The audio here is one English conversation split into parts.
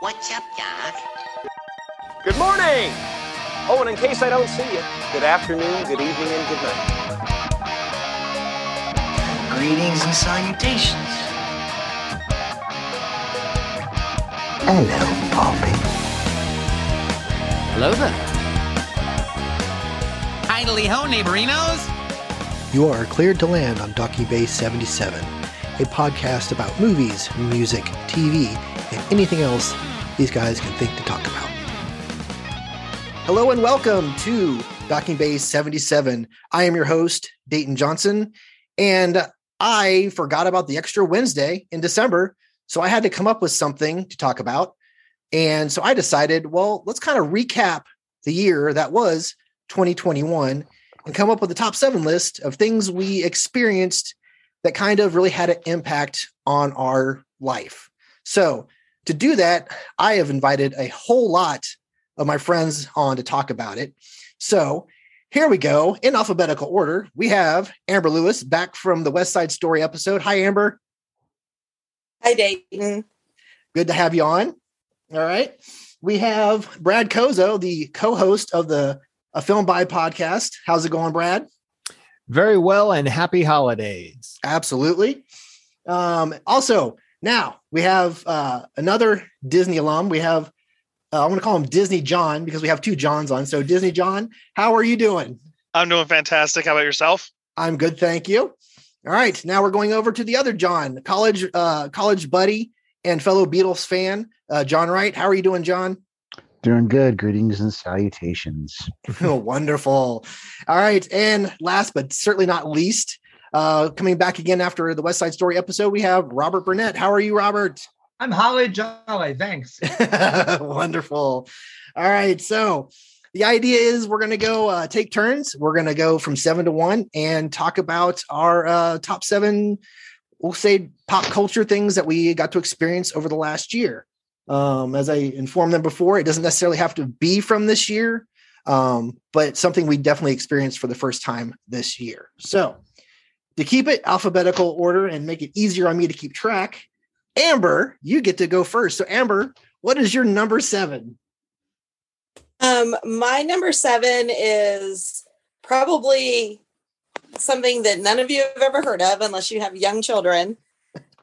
What's up, Doc? Good morning! Oh, and in case I don't see you, good afternoon, good evening, and good night. Greetings and salutations. Hello, Poppy. Hello there. Idly ho, neighborinos. You are cleared to land on Docking Bay 77, a podcast about movies, music, TV, and anything else these guys can think to talk about. Hello and welcome to Docking Bay 77. I am your host, Dayton Johnson, and I forgot about the extra Wednesday in December, so I had to come up with something to talk about. And so I decided, well, let's kind of recap the year that was 2021 and come up with a top seven list of things we experienced that kind of really had an impact on our life. So, to do that, I have invited a whole lot of my friends on to talk about it. So, here we go in alphabetical order. We have Amber Lewis back from the West Side Story episode. Hi, Amber. Hi, Dayton. Good to have you on. All right. We have Brad Kozo, the co host of the A Film By podcast. How's it going, Brad? Very well and happy holidays. Absolutely. Um, also, now we have uh, another Disney alum. We have, uh, I'm going to call him Disney John because we have two Johns on. So, Disney John, how are you doing? I'm doing fantastic. How about yourself? I'm good, thank you. All right, now we're going over to the other John, college uh, college buddy and fellow Beatles fan, uh, John Wright. How are you doing, John? Doing good. Greetings and salutations. oh, wonderful. All right, and last but certainly not least, uh, coming back again after the West Side Story episode, we have Robert Burnett. How are you, Robert? I'm Holly Jolly. Thanks. Wonderful. All right, so the idea is we're going to go uh, take turns. We're going to go from seven to one and talk about our uh, top seven, we'll say pop culture things that we got to experience over the last year. Um, as I informed them before, it doesn't necessarily have to be from this year, um, but something we definitely experienced for the first time this year. So, to keep it alphabetical order and make it easier on me to keep track, Amber, you get to go first. So, Amber, what is your number seven? Um, my number seven is probably something that none of you have ever heard of unless you have young children.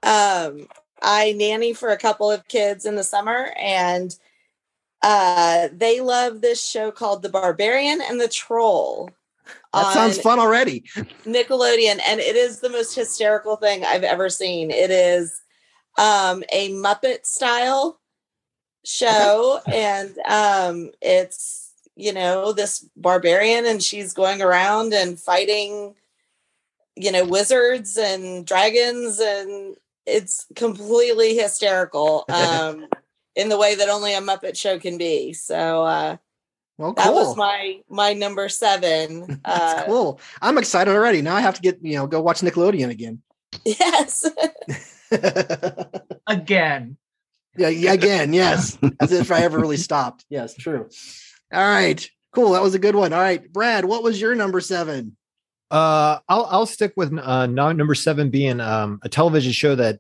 Um, I nanny for a couple of kids in the summer and uh, they love this show called The Barbarian and the Troll. That sounds fun already. Nickelodeon, and it is the most hysterical thing I've ever seen. It is um, a Muppet style show, and um, it's you know this barbarian, and she's going around and fighting, you know, wizards and dragons, and it's completely hysterical um, in the way that only a Muppet show can be. So. Uh, Well, cool. that was my my number seven. That's Uh, cool. I'm excited already. Now I have to get, you know, go watch Nickelodeon again. Yes. Again. Yeah, yeah, again, yes. As if I ever really stopped. Yes, true. All right. Cool. That was a good one. All right. Brad, what was your number seven? Uh, I'll I'll stick with uh, number seven being um, a television show that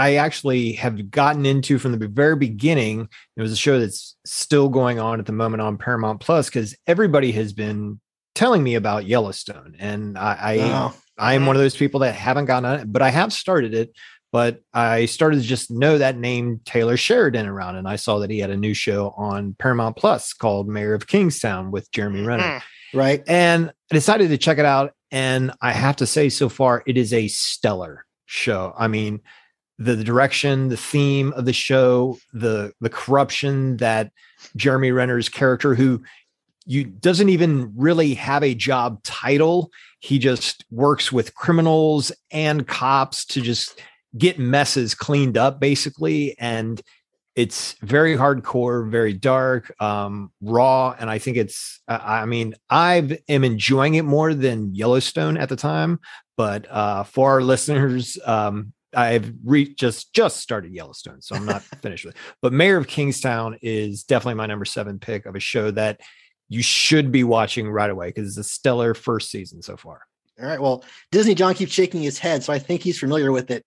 I actually have gotten into from the very beginning. It was a show that's still going on at the moment on Paramount Plus because everybody has been telling me about Yellowstone, and I I, Oh, I am one of those people that haven't gotten on it, but I have started it. But I started to just know that name Taylor Sheridan around, and I saw that he had a new show on Paramount Plus called Mayor of Kingstown with Jeremy Renner. Mm-hmm. right. And I decided to check it out. And I have to say, so far, it is a stellar show. I mean, the, direction, the theme of the show, the the corruption that Jeremy Renner's character, who you doesn't even really have a job title, he just works with criminals and cops to just get messes cleaned up, basically. And it's very hardcore, very dark, um, raw, and I think it's. I mean, I am enjoying it more than Yellowstone at the time. But uh, for our listeners, um, I've re- just just started Yellowstone, so I'm not finished with. it. But Mayor of Kingstown is definitely my number seven pick of a show that you should be watching right away because it's a stellar first season so far. All right. Well, Disney John keeps shaking his head, so I think he's familiar with it.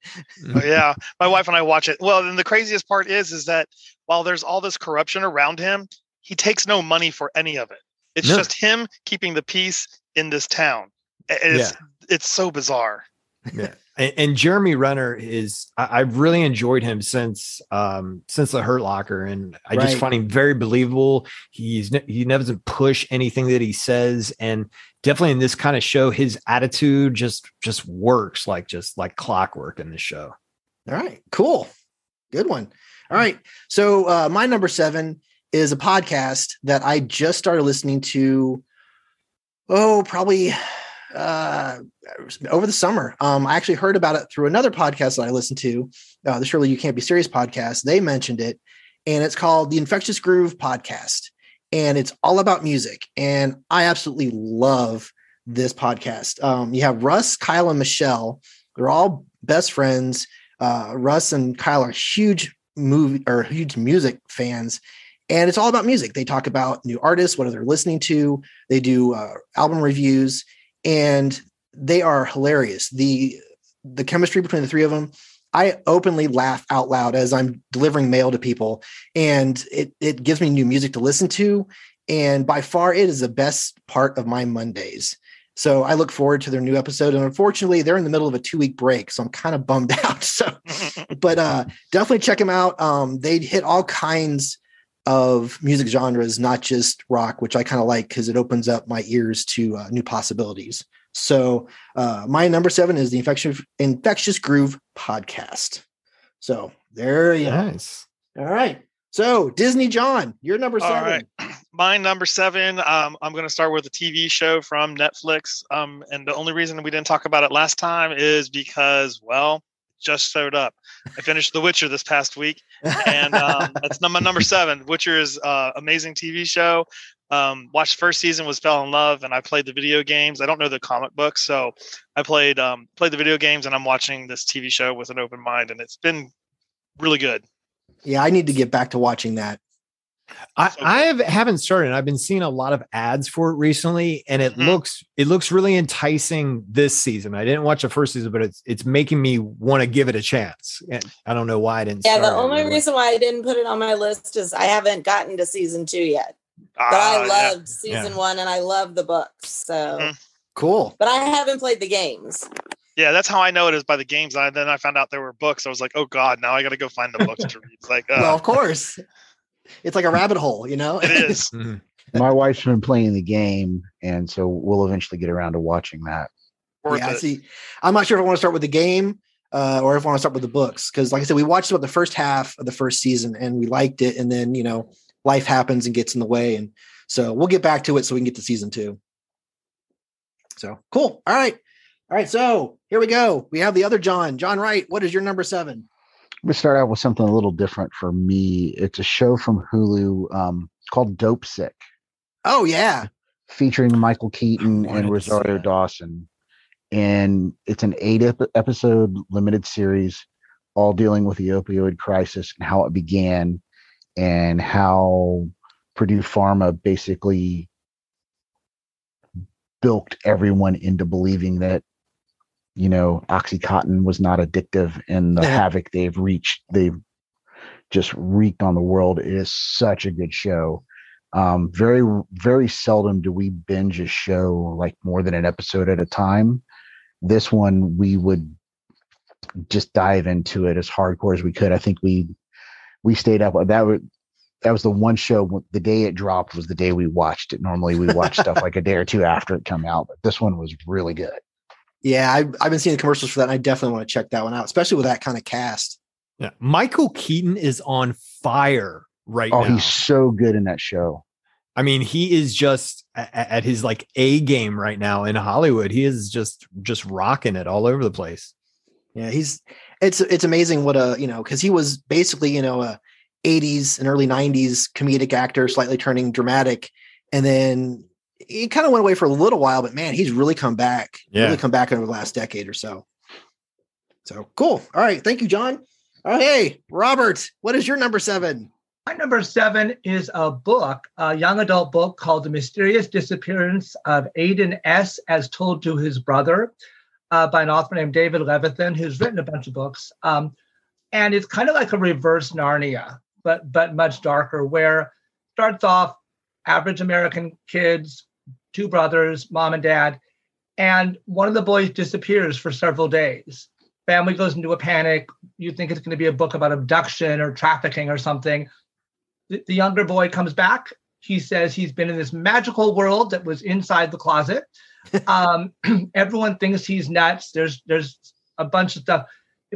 Oh, yeah, my wife and I watch it. Well, and the craziest part is, is that while there's all this corruption around him, he takes no money for any of it. It's No. just him keeping the peace in this town. And It's it's so bizarre. Yeah. And, and Jeremy Renner is I, I've really enjoyed him since um since the Hurt Locker, and I just find him very believable. He's he never doesn't push anything that he says, and definitely in this kind of show, his attitude just just works like just like clockwork in the show. All right, cool. Good one. All right. So uh, my number seven is a podcast that I just started listening to. Oh, probably uh, over the summer. Um, I actually heard about it through another podcast that I listened to, uh, the Surely You Can't Be Serious podcast. They mentioned it, and it's called the Infectious Groove Podcast, and it's all about music. And I absolutely love this podcast. Um, you have Russ, Kyle, and Michelle. They're all best friends. Uh, Russ and Kyle are huge movie or huge music fans, and it's all about music. They talk about new artists, what are they're listening to. They do uh, album reviews, and they are hilarious. the The chemistry between the three of them. I openly laugh out loud as I'm delivering mail to people, and it it gives me new music to listen to. And by far, it is the best part of my Mondays. So I look forward to their new episode. And unfortunately, they're in the middle of a two week break. So I'm kind of bummed out. So, but uh, definitely check them out. Um, they hit all kinds of music genres, not just rock, which I kind of like because it opens up my ears to uh, new possibilities. So uh, my number seven is the infectious infectious groove podcast. So there you go. Nice. All right. So Disney John, you're number seven. right. My number seven. Um, I'm going to start with a TV show from Netflix. Um, and the only reason we didn't talk about it last time is because, well, it just showed up. I finished The Witcher this past week, and um, that's number number seven. Witcher is uh, amazing TV show. Um, watched first season, was fell in love, and I played the video games. I don't know the comic books, so I played um, played the video games, and I'm watching this TV show with an open mind, and it's been really good. yeah, I need to get back to watching that. I, So- I have haven't started. I've been seeing a lot of ads for it recently, and it Mhm. looks it looks really enticing this season. I didn't watch the first season, but it's it's making me want to give it a chance. And I don't know why I didn't. Yeah, the start it, only really. reason why I didn't put it on my list is I haven't gotten to season two yet. But Ah, I yeah. loved season Yeah. one and I love the books. So, Mhm. Cool. but I haven't played the games. Yeah, that's how I know it is by the games. I then I found out there were books. I was like, oh god, now I got to go find the books to read. It's like, uh, well, of course. It's like a rabbit hole, you know? it is. Mhm. My wife's been playing the game, and so we'll eventually get around to watching that. Worth yeah, it. see, I'm not sure if I want to start with the game uh, or if I want to start with the books. Because, like I said, we watched about the first half of the first season and we liked it. And then, you know, life happens and gets in the way. And so we'll get back to it so we can get to season two. So cool. All right. All right. So here we go. We have the other John. John Wright, what is your number seven? I'm gonna start out with something a little different for me. It's a show from Hulu um, called Dopesick, Oh, yeah. featuring Michael Keaton and Rosario. Dawson, and it's an eight ep- episode limited series, all dealing with the opioid crisis and how it began, and how Purdue Pharma basically bilked everyone into believing that you know oxycontin was not addictive and the havoc they've reached they've just wreaked on the world it is such a good show. Um very very seldom do we binge a show like more than an episode at a time. This one we would just dive into it as hardcore as we could. I think we we stayed up that would that was the one show the day it dropped was the day we watched it normally we watch stuff like a day or two after it come out but this one was really good Yeah. I've, I've been seeing the commercials for that. And I definitely want to check that one out, especially with that kind of cast. Yeah, Michael Keaton is on fire right now. oh now. he's so good in that show I mean, he is just a- a- at his like A game right now in Hollywood. He is just just rocking it all over the place. Yeah, he's it's it's amazing what a you know because he was basically you know a 80s and early 90s comedic actor, slightly turning dramatic, and then he kind of went away for a little while. But man, he's really come back. Yeah. really come back over the last decade or so. So cool. All right, thank you, John. Oh hey, Robert, what is your number seven? My number seven is a book, a young adult book called The Mysterious Disappearance of Aidan S. as told to his brother uh, by an author named David Levithan, who's written a bunch of books. Um, and it's kind of like a reverse Narnia, but but much darker, where starts off average American kids, two brothers, mom and dad, and one of the boys disappears for several days. Family goes into a panic. You think it's going to be a book about abduction or trafficking or something the, the younger boy comes back. He says he's been in this magical world that was inside the closet. Um, everyone thinks he's nuts. There's there's a bunch of stuff,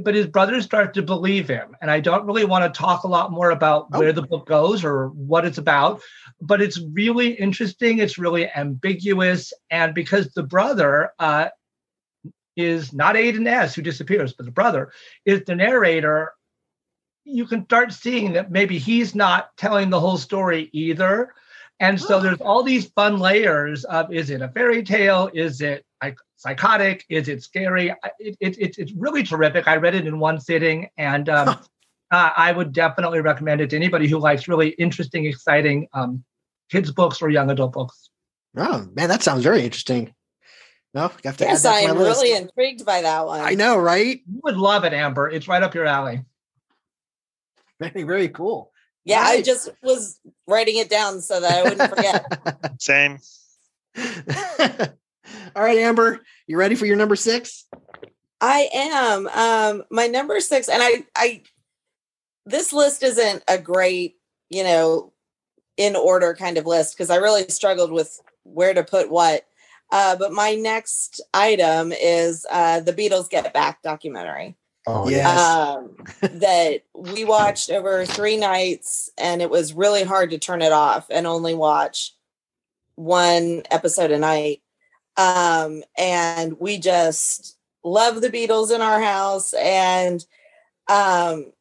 but his brothers start to believe him. And I don't really want to talk a lot more about Oh. where the book goes or what it's about, but it's really interesting. It's really ambiguous, and because the brother uh, is not Aidan S, who disappears, but the brother is the narrator you can start seeing that maybe he's not telling the whole story either. And so there's all these fun layers of is it a fairy tale? Is it psychotic? Is it scary? I- It, it, it, it's really terrific. I read it in one sitting and um, uh, I would definitely recommend it to anybody who likes really interesting, exciting um, kids' books or young adult books. Oh man, that sounds very interesting. No, I have to Yes, add that I to am list. really intrigued by that one. I know, right? You would love it, Amber. It's right up your alley. Very, very cool. Yeah, I just was writing it down so that I wouldn't forget. Same. All right, Amber, you ready for your number six? I am. Um, my number six, and I, I, this list isn't a great, you know, in order kind of list because I really struggled with where to put what. Uh, but my next item is uh, the Beatles Get Back documentary Oh Yeah. yeah. Yes. um, that we watched over three nights, and it was really hard to turn it off and only watch one episode a night. Um, and we just love the Beatles in our house, and um,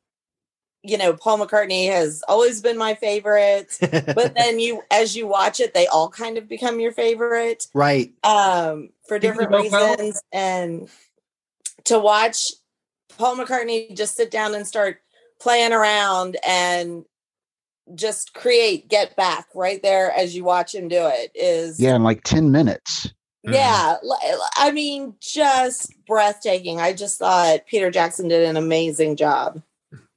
you know, Paul McCartney has always been my favorite. But then you, as you watch it, they all kind of become your favorite right. um, for Even different Yoko? reasons. And to watch Paul McCartney just sit down and start playing around and just create Get Back right there as you watch him do it is, Yeah, in like 10 minutes. yeah. I mean, just breathtaking. I just thought Peter Jackson did an amazing job.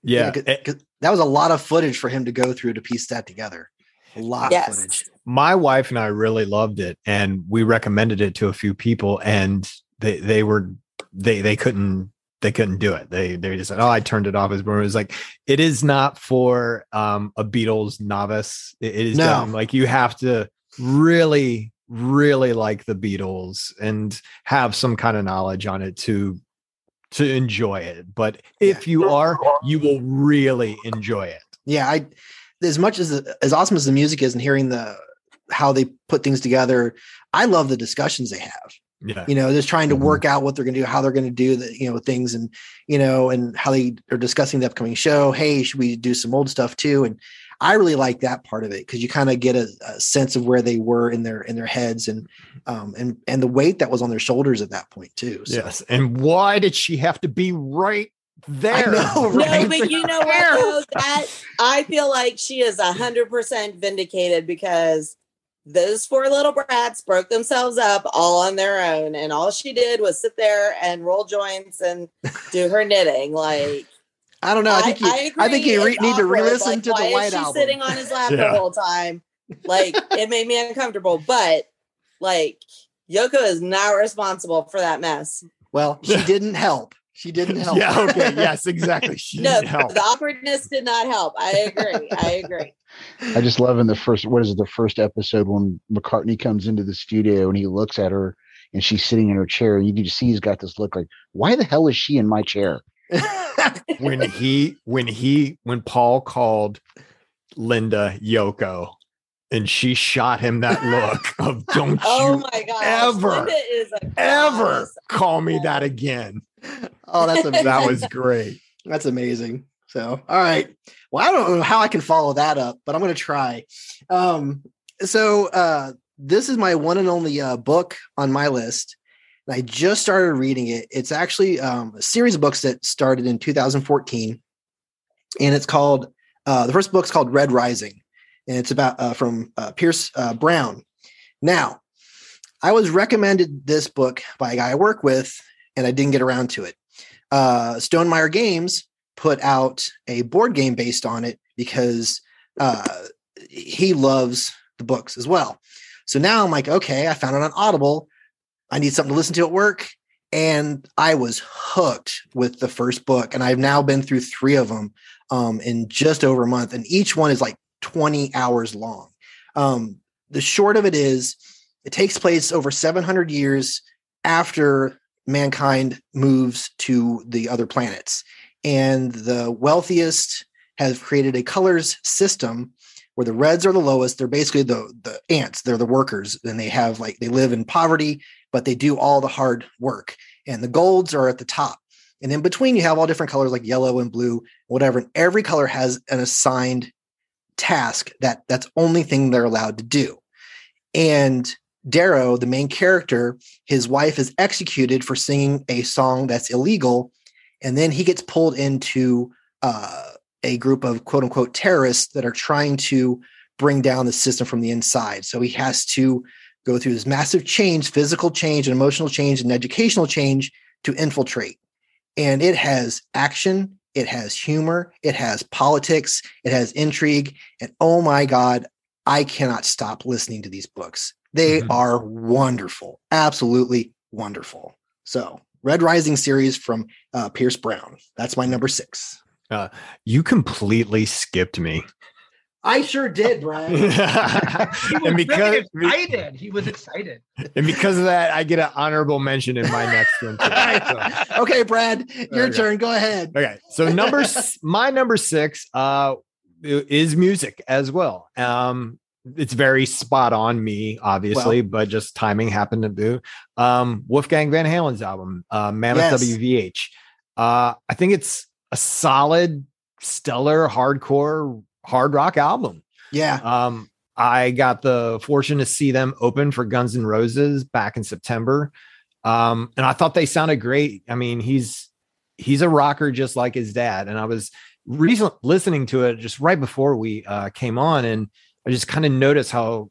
Yeah. 'cause- eh, 'cause that was a lot of footage for him to go through to piece that together. A lot Yes. of footage. my wife and I really loved it, and we recommended it to a few people, and they they were they they couldn't they couldn't do it. They they just said, "Oh, I turned it off." As it was like, it is not for um a Beatles novice. It, it is No. done like you have to really really like the Beatles and have some kind of knowledge on it to to enjoy it. But if you are, you will really enjoy it. Yeah, I as much as as awesome as the music is and hearing the how they put things together, I love the discussions they have. Yeah. You know, just trying to work out what they're going to do, how they're going to do the you know things, and you know, and how they are discussing the upcoming show. Hey, should we do some old stuff too? And I really like that part of it because you kind of get a, a sense of where they were in their in their heads and um and and the weight that was on their shoulders at that point too. So. Yes. And why did she have to be right there? know, right? No, but you know what? Though, that I feel like she is a hundred percent vindicated because those four little brats broke themselves up all on their own, and all she did was sit there and roll joints and do her knitting. Like I don't know. I think you, I, think you re- it's need to re-listen Like, to why the is White she album. sitting on his lap the whole time. Like it made me uncomfortable, but like Yoko is not responsible for that mess. well, she didn't help. She didn't help. Yeah. Okay. Yes. Exactly. She No, didn't help. the awkwardness did not help. I agree. I agree. I just love in the first what is it, the first episode when McCartney comes into the studio and he looks at her and she's sitting in her chair and you can just see he's got this look like, why the hell is she in my chair? when he when he when Paul called Linda Yoko and she shot him that look of don't Oh you my gosh. ever, is a ever call me that again. Oh, that's amazing. That was great. That's amazing. So, all right. Well, I don't know how I can follow that up, but I'm going to try. Um, so, uh, this is my one and only uh, book on my list. And I just started reading it. It's actually um, a series of books that started in 2014, and it's called Uh, the first book's called Red Rising, and it's about uh, from uh, Pierce uh, Brown. Now, I was recommended this book by a guy I work with, and I didn't get around to it. Uh, Stonemaier Games put out a board game based on it because uh, he loves the books as well. So now I'm like, okay, I found it on Audible. I need something to listen to at work. And I was hooked with the first book. And I've now been through three of them um, in just over a month. And each one is like 20 hours long. Um, the short of it is, it takes place over 700 years after mankind moves to the other planets. And the wealthiest have created a colors system where the reds are the lowest. They're basically the the ants. They're the workers, and they have like they live in poverty, but they do all the hard work. And the golds are at the top. And in between, you have all different colors like yellow and blue, whatever. And every color has an assigned task that that's only thing they're allowed to do. And Darrow, the main character, his wife is executed for singing a song that's illegal, and then he gets pulled into uh, a group of quote unquote terrorists that are trying to bring down the system from the inside. So he has to go through this massive change, physical change, and emotional change, and educational change to infiltrate. And it has action, it has humor, it has politics, it has intrigue. And oh my God, I cannot stop listening to these books. They mm-hmm. are wonderful, absolutely wonderful. So, Red Rising series from uh, Pierce Brown. That's my number six. Uh, you completely skipped me. I sure did, Brian. and because really excited, he was excited. And because of that, I get an honorable mention in my next one. So. okay, Brad, your okay. turn. Go ahead. Okay, so number my number six uh, is music as well. Um, it's very spot on me, obviously, well, but just timing happened to do. Um, Wolfgang Van Halen's album, uh, Mammoth yes. WVH. Uh, I think it's a solid, stellar, hardcore hard rock album. Yeah. Um, I got the fortune to see them open for Guns N' Roses back in September. Um, and I thought they sounded great. I mean, he's he's a rocker just like his dad. And I was recently listening to it just right before we uh, came on, and I just kind of noticed how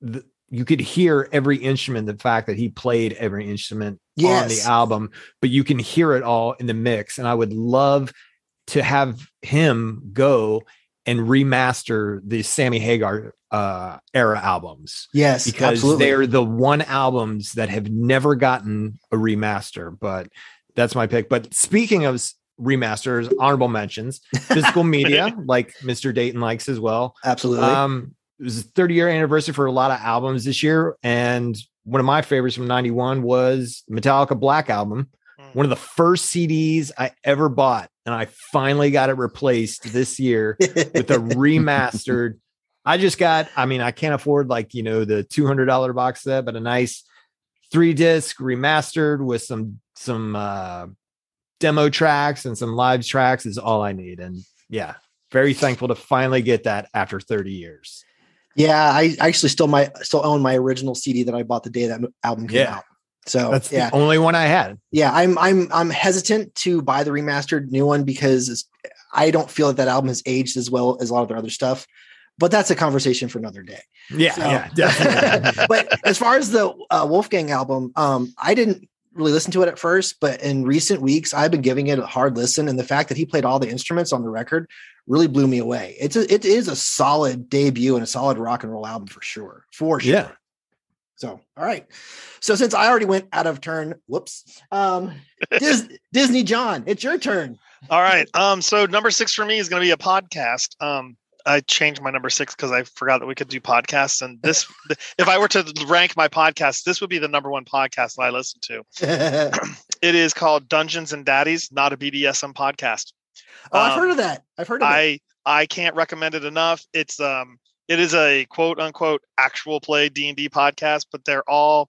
the, you could hear every instrument. The fact that he played every instrument yes. on the album, but you can hear it all in the mix. And I would love to have him go and remaster the Sammy Hagar uh, era albums. Yes, because absolutely. they're the one albums that have never gotten a remaster. But that's my pick. But speaking of remasters, honorable mentions, physical media, like Mr. Dayton likes as well. Absolutely. Um, it was a 30 year anniversary for a lot of albums this year. And one of my favorites from 91 was Metallica Black Album, hmm. one of the first CDs I ever bought. And I finally got it replaced this year with a remastered. I just got, I mean, I can't afford like, you know, the $200 box set, but a nice three disc remastered with some, some, uh, demo tracks and some live tracks is all I need. And yeah, very thankful to finally get that after 30 years. Yeah, I actually still my still own my original CD that I bought the day that album came yeah. out. So that's yeah. the only one I had. Yeah, I'm I'm I'm hesitant to buy the remastered new one because I don't feel that that album has aged as well as a lot of their other stuff. But that's a conversation for another day. Yeah, so, yeah, definitely. but as far as the uh, Wolfgang album, um, I didn't really listen to it at first, but in recent weeks, I've been giving it a hard listen. And the fact that he played all the instruments on the record really blew me away. It's a, it is a solid debut and a solid rock and roll album for sure. For sure. Yeah. So, all right. So since I already went out of turn, whoops. Um, Dis- Disney John, it's your turn. All right. Um, so number six for me is going to be a podcast. Um, I changed my number six because I forgot that we could do podcasts. And this, if I were to rank my podcast, this would be the number one podcast that I listen to. it is called Dungeons and Daddies, not a BDSM podcast. Oh, um, I've heard of that. I've heard of I, it. I can't recommend it enough. It's um, it is a quote unquote actual play D and D podcast, but they're all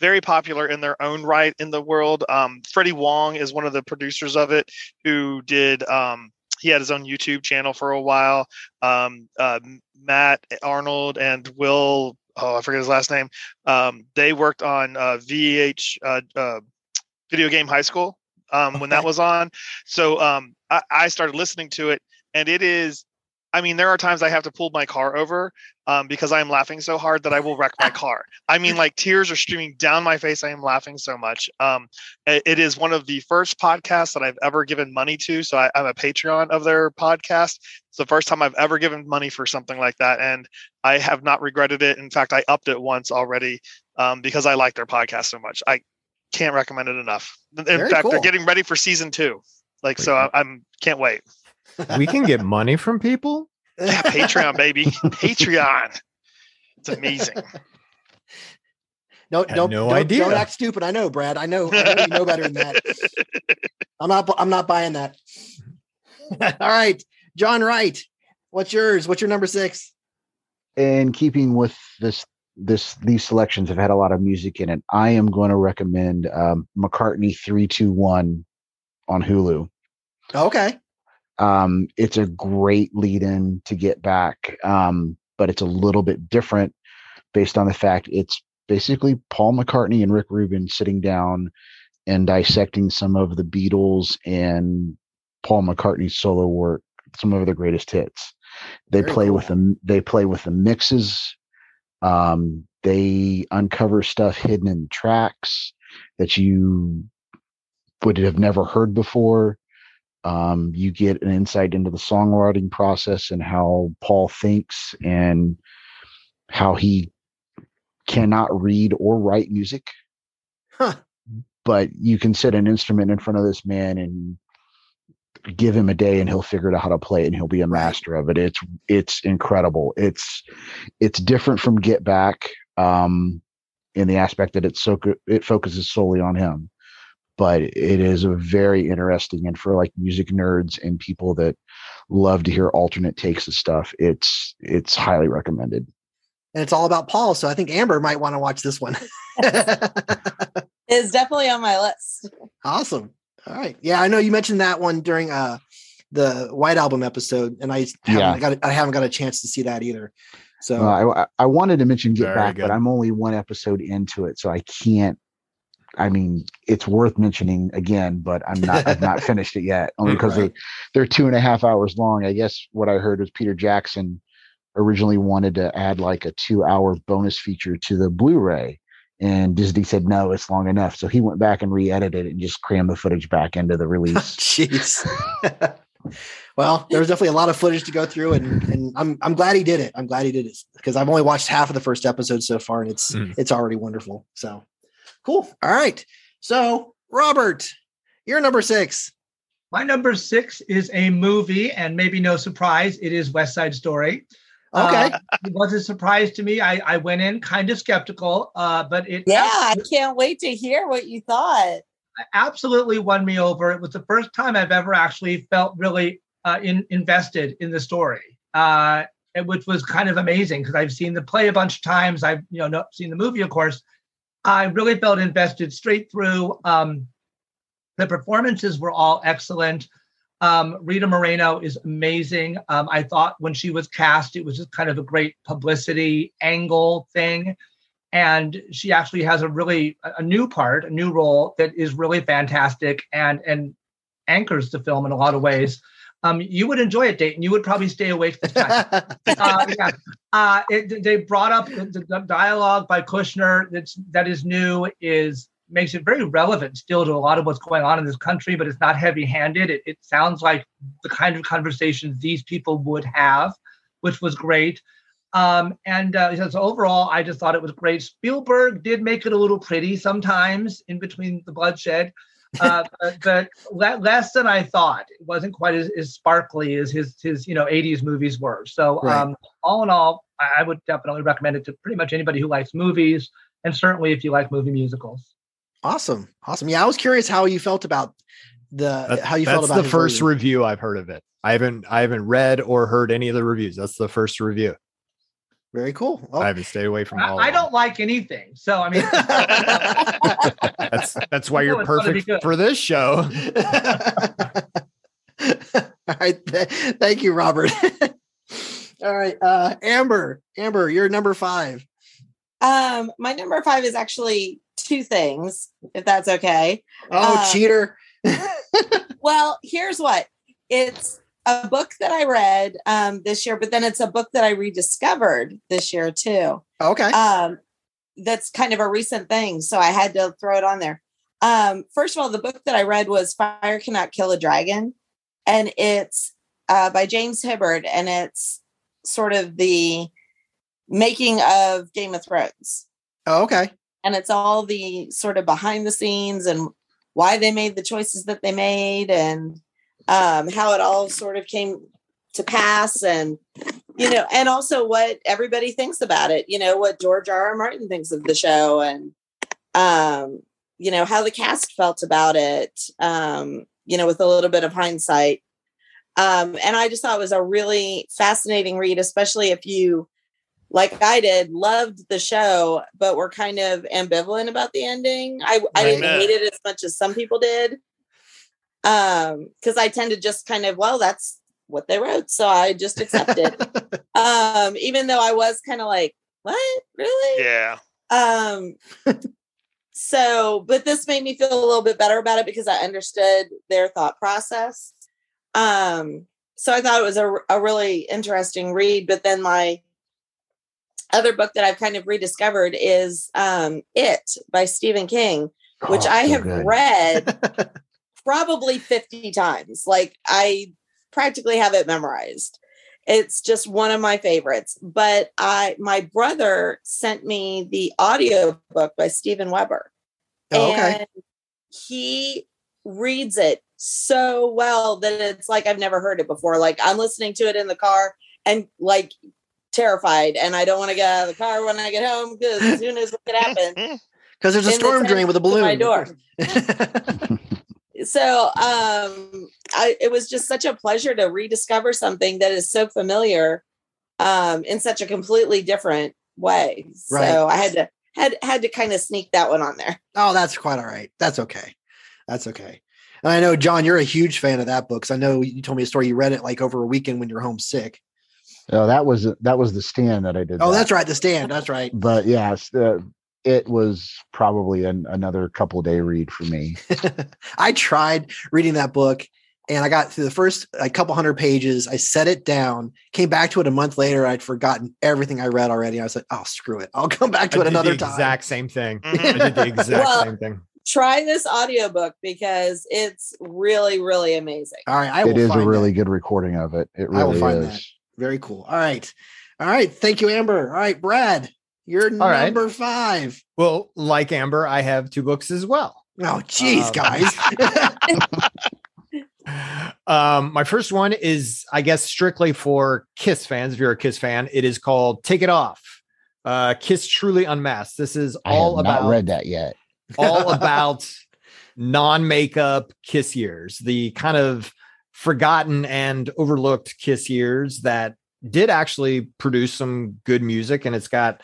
very popular in their own right in the world. Um, Freddie Wong is one of the producers of it, who did um, he had his own YouTube channel for a while. Um, uh, Matt Arnold and Will, oh, I forget his last name. Um, they worked on uh, VH uh, uh, Video Game High School um, when that was on. So um, I, I, started listening to it, and it is. I mean, there are times I have to pull my car over um, because I am laughing so hard that I will wreck my car. I mean, like tears are streaming down my face. I am laughing so much. Um, it, it is one of the first podcasts that I've ever given money to. So I, I'm a Patreon of their podcast. It's the first time I've ever given money for something like that, and I have not regretted it. In fact, I upped it once already um, because I like their podcast so much. I can't recommend it enough. In Very fact, cool. they're getting ready for season two. Like, so I, I'm can't wait. We can get money from people. Yeah, Patreon, baby. Patreon. It's amazing. No, Had don't, no don't, idea. don't act stupid. I know, Brad. I know. I know you know better than that. I'm not. I'm not buying that. All right, John Wright. What's yours? What's your number six? in keeping with this this these selections have had a lot of music in it i am going to recommend um, mccartney 321 on hulu Okay. Um, it's a great lead in to get back um, but it's a little bit different based on the fact it's basically paul mccartney and rick rubin sitting down and dissecting some of the beatles and paul mccartney's solo work some of their greatest hits. They Very play with cool. them they play with the mixes. Um, they uncover stuff hidden in tracks that you would have never heard before um, you get an insight into the songwriting process and how paul thinks and how he cannot read or write music. Huh. but you can set an instrument in front of this man and give him a day and he'll figure out how to play it and he'll be a master of it. It's it's incredible. It's it's different from get back um in the aspect that it's so good it focuses solely on him but it is a very interesting and for like music nerds and people that love to hear alternate takes of stuff it's it's highly recommended And it's all about Paul. So I think Amber might want to watch this one. It's definitely on my list. awesome. All right. Yeah, I know you mentioned that one during uh the White Album episode, and I haven't Yeah. got I haven't got a chance to see that either. So Uh, I, I wanted to mention Get Very Back, good. but I'm only one episode into it, so I can't. I mean, it's worth mentioning again, but I'm not. I've not finished it yet, only because Right. they they're two and a half hours long. I guess what I heard was Peter Jackson originally wanted to add like a two hour bonus feature to the Blu-ray, and Disney said no, it's long enough. So he went back and re-edited it and just crammed the footage back into the release. Jeez. well, there's definitely a lot of footage to go through, and and I'm I'm glad he did it. I'm glad he did it because I've only watched half of the first episode so far, and it's Mm. it's already wonderful. So cool. All right. So Robert, you're number six. My number six is a movie, and maybe no surprise, it is West Side Story. Okay. Uh, it was a surprise to me. I, I went in kind of skeptical, uh, but it Yeah, I can't wait to hear what you thought. absolutely won me over. It was the first time I've ever actually felt really uh, in, invested in the story, uh, which was kind of amazing because I've seen the play a bunch of times. I've you know not seen the movie, of course. I really felt invested straight through. Um, the performances were all excellent. Um, Rita Moreno is amazing. Um, I thought when she was cast, it was just kind of a great publicity angle thing and she actually has a really a new part a new role that is really fantastic and and anchors the film in a lot of ways um you would enjoy it dayton you would probably stay awake this time uh, yeah. Uh, it, they brought up the, the dialogue by kushner that's that is new is makes it very relevant still to a lot of what's going on in this country but it's not heavy handed it, it sounds like the kind of conversations these people would have which was great. Um, and uh, so overall, I just thought it was great. Spielberg did make it a little pretty sometimes in between the bloodshed, uh, but, but le- less than I thought. It wasn't quite as, as sparkly as his his you know 80s movies were. So Right. um, all in all, I I would definitely recommend it to pretty much anybody who likes movies, and certainly if you like movie musicals. awesome. Awesome. Yeah, I was curious how you felt about the That- how you felt about the first version. review I've heard of it. I haven't I haven't read or heard any of the reviews. That's the first review. Very cool. Well, I haven't stayed away from all. I, I of them. don't like anything, so I mean, That's that's why You know you're it's gonna be perfect for this show. All right. Th- thank you, Robert. All right. Uh, Amber, Amber, you're number five. Um, my number five is actually two things, if that's okay. Oh, Uh, cheater. Well, here's what it's a book that I read um, this year, but then it's a book that I rediscovered this year too. Okay. Um, that's kind of a recent thing, so I had to throw it on there. Um, first of all, the book that I read was "Fire Cannot Kill a Dragon," and it's uh, by James Hibbard, and it's sort of the making of Game of Thrones oh, okay. and it's all the sort of behind the scenes and why they made the choices that they made and um, how it all sort of came to pass and you know and also what everybody thinks about it you know what george r r martin thinks of the show and um you know how the cast felt about it um you know with a little bit of hindsight um and i just thought it was a really fascinating read especially if you like I did, loved the show, but were kind of ambivalent about the ending. I, I didn't hate it as much as some people did. Um, because I tend to just kind of, well, that's what they wrote. So I just accepted. um, even though I was kind of like, what? Really? Yeah. Um so but this made me feel a little bit better about it because I understood their thought process. Um so I thought it was a, a really interesting read. But then my other book that I've kind of rediscovered is um It by Stephen King, which Oh, I so have good. read probably 50 times. Like I practically have it memorized. It's just one of my favorites. But I my brother sent me the audio book by Steven Weber. Oh, okay. And he reads it so well that it's like I've never heard it before. Like I'm listening to it in the car and like terrified and I don't want to get out of the car when I get home because who knows what could happen Because there's a storm drain with a balloon. my door. so um I it was just such a pleasure to rediscover something that is so familiar um in such a completely different way. Right. So I had to had had to kind of sneak that one on there. oh, that's quite all right. That's okay. That's okay. And I know, John, you're a huge fan of that book. 'cause I know you told me a story. You read it like over a weekend when you're homesick. Oh, that was that was the stand that I did. Oh, that. that's right. The stand. That's right. But yeah, uh, it was probably an, another couple day read for me. I tried reading that book and I got through the first like couple hundred pages. I set it down, came back to it a month later. I'd forgotten everything I read already. I was like, oh, screw it. I'll come back to I it did another the time. exact same thing. I did the exact Well, same thing. Try this audiobook because it's really, really amazing. All right. I will It is a really that. good recording of it. It I will really find is. that. Very cool. All right. All right. Thank you, Amber. All right, Brad, you're All right. number five. Well, like Amber, I have two books as well. Oh, geez, Um, guys. um, my first one is, I guess, strictly for Kiss fans. If you're a Kiss fan, it is called "Take It Off." Uh, Kiss truly unmasked. This is I all have about not read that yet. all about non-makeup Kiss years, the kind of forgotten and overlooked Kiss years that did actually produce some good music, and it's got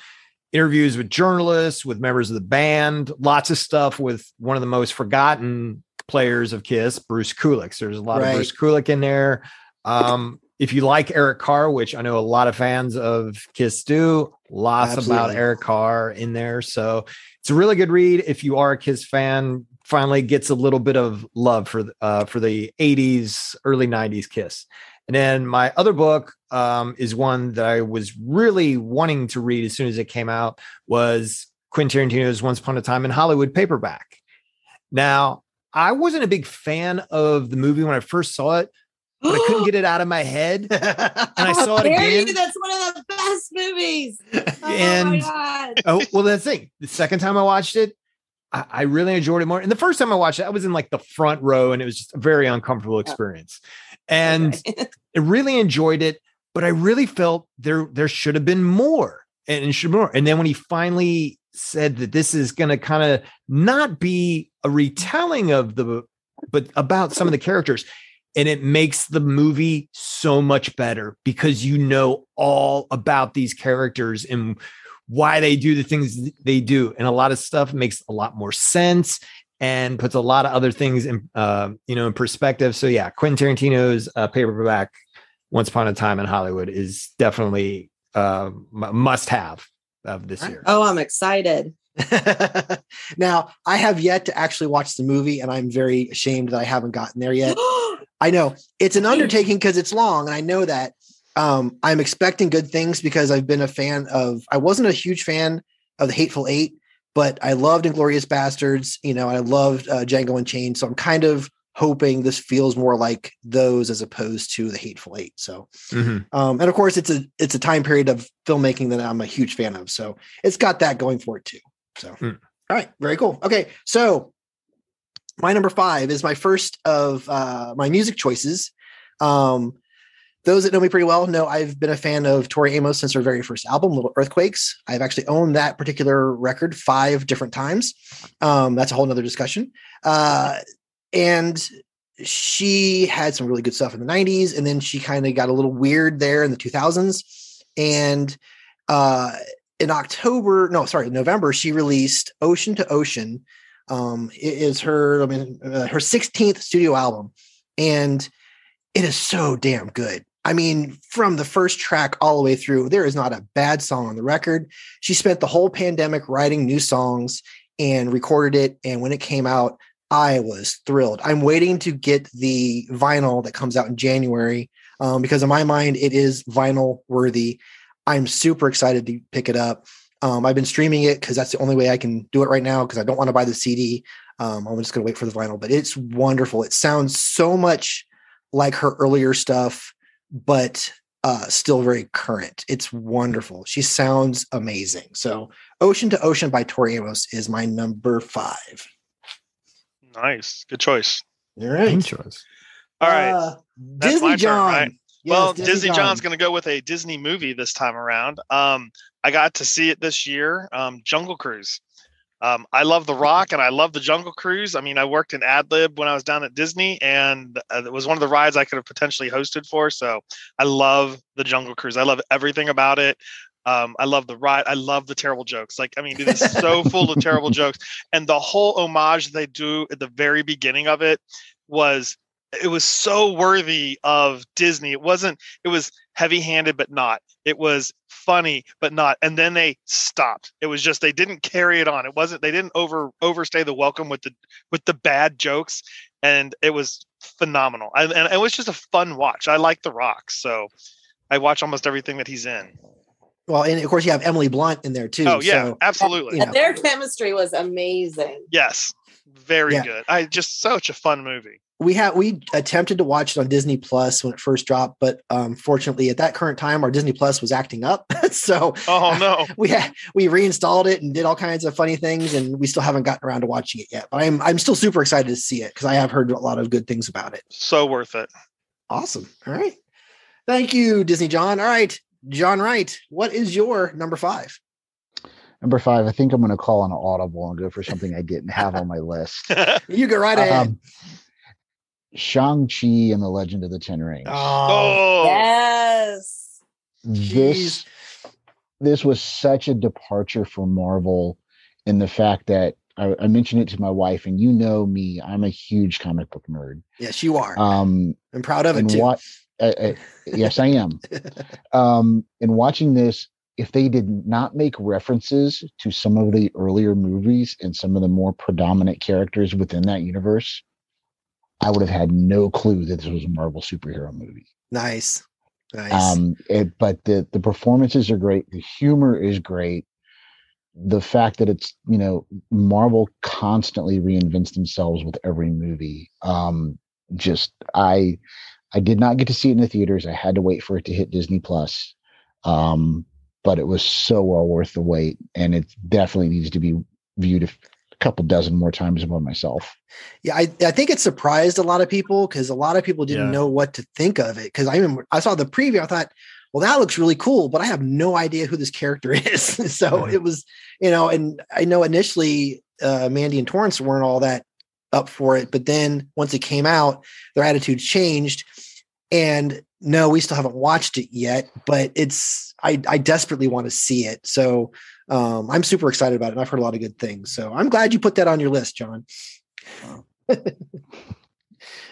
interviews with journalists, with members of the band, lots of stuff with one of the most forgotten players of Kiss, Bruce Kulick. There's a lot Right. of Bruce Kulick in there. Um, if you like Eric Carr, which I know a lot of fans of Kiss do, lots about Eric Carr in there. So it's a really good read. If you are a Kiss fan, finally gets a little bit of love for uh, for the 80s, early 90s Kiss. And then my other book um, is one that I was really wanting to read as soon as it came out was Quentin Tarantino's Once Upon a Time in Hollywood paperback. Now, I wasn't a big fan of the movie when I first saw it, but I couldn't get it out of my head. And I saw it you? again. That's one of the best movies. Oh And- my god. oh well that's the thing the second time i watched it I, I really enjoyed it more and the first time i watched it i was in like the front row and it was just a very uncomfortable experience and Okay. I really enjoyed it but i really felt there there should have been more and it should be more. And then when he finally said that this is going to kind of not be a retelling of the but about some of the characters and it makes the movie so much better because you know all about these characters and why they do the things they do. And a lot of stuff makes a lot more sense and puts a lot of other things in uh, you know in perspective so yeah quentin tarantino's uh, paperback once upon a time in hollywood is definitely uh, must have of this year Oh, I'm excited. now, I have yet to actually watch the movie, and I'm very ashamed that I haven't gotten there yet. I know it's an undertaking because it's long, and I know that. Um, I'm expecting good things because I've been a fan of. I wasn't a huge fan of the Hateful Eight, but I loved Inglourious Basterds. You know, and I loved uh, Django Unchained. So I'm kind of hoping this feels more like those as opposed to the Hateful Eight. So, Mhm. um, and of course, it's a it's a time period of filmmaking that I'm a huge fan of. So it's got that going for it too. So, Mm. all right, very cool. Okay, so my number five is my first of uh, my music choices. Um, those that know me pretty well know I've been a fan of Tori Amos since her very first album, Little Earthquakes. I've actually owned that particular record five different times. Um, that's a whole nother discussion. Uh, and she had some really good stuff in the 90s, and then she kind of got a little weird there in the 2000s. And uh, in October, no, sorry, November, she released Ocean to Ocean. Um, it is her, I mean, uh, her 16th studio album, and it is so damn good. I mean, from the first track all the way through, there is not a bad song on the record. She spent the whole pandemic writing new songs and recorded it. And when it came out, I was thrilled. I'm waiting to get the vinyl that comes out in January um, because, in my mind, it is vinyl worthy. I'm super excited to pick it up. Um, I've been streaming it because that's the only way I can do it right now because I don't want to buy the CD. Um, I'm just going to wait for the vinyl, but it's wonderful. It sounds so much like her earlier stuff, but uh, still very current. It's wonderful. She sounds amazing. So, Ocean to Ocean by Tori Amos is my number five. Nice. Good choice. All right. Interest. All right. Uh, That's Disney my turn, right? Yes, well, Disney, John's going to go with a Disney movie this time around. Um, I got to see it this year. Um, Jungle Cruise. Um, I love The Rock and I love the Jungle Cruise. I mean, I worked in ad lib when I was down at Disney, and uh, it was one of the rides I could have potentially hosted for. So I love the Jungle Cruise. I love everything about it. Um, I love the ride. I love the terrible jokes. Like, I mean, it is so full of terrible jokes. And the whole homage they do at the very beginning of it was it was so worthy of Disney. It wasn't, it was heavy handed, but not. It was funny, but not. And then they stopped. It was just they didn't carry it on. It wasn't they didn't over overstay the welcome with the with the bad jokes. And it was phenomenal. And, and it was just a fun watch. I like the rock. So I watch almost everything that he's in. Well, and of course you have Emily Blunt in there too. Oh yeah, so, absolutely. you know. Their chemistry was amazing. Yes. Very Yeah. good. I just such a fun movie. We had we attempted to watch it on Disney Plus when it first dropped, but um, fortunately at that current time our Disney Plus was acting up, so Oh no. we had, we reinstalled it and did all kinds of funny things, and we still haven't gotten around to watching it yet. But I'm I'm still super excited to see it because I have heard a lot of good things about it. So worth it. Awesome. All right, thank you, Disney John. All right, John Wright, what is your number five? Number five, I think I'm going to call an audible and go for something I didn't have on my list. You go right ahead. Um, Shang-Chi and the Legend of the Ten Rings. oh, oh Yes. this this was such a departure for Marvel in the fact that I, I mentioned it to my wife, and you know me, I'm a huge comic book nerd. yes, you are. Um, I'm proud of it too. what? Uh, uh, yes, I am. Um, in watching this, if they did not make references to some of the earlier movies and some of the more predominant characters within that universe, I would have had no clue that this was a Marvel superhero movie. nice, nice. Um, it, but the the performances are great. The humor is great. The fact that it's you know Marvel constantly reinvents themselves with every movie. Um, just I I did not get to see it in the theaters. I had to wait for it to hit Disney Plus. Um, but it was so well worth the wait, and it definitely needs to be viewed a f- couple dozen more times by myself. Yeah, I, I think it surprised a lot of people because a lot of people didn't Yeah. know what to think of it. Because I remember I saw the preview, I thought, well, that looks really cool, but I have no idea who this character is. so Right. it was, you know, and I know initially uh, Mandy and Torrance weren't all that up for it, but then once it came out, their attitudes changed. And no, we still haven't watched it yet, but it's I, I desperately want to see it. So um, I'm super excited about it. And I've heard a lot of good things. So I'm glad you put that on your list, John.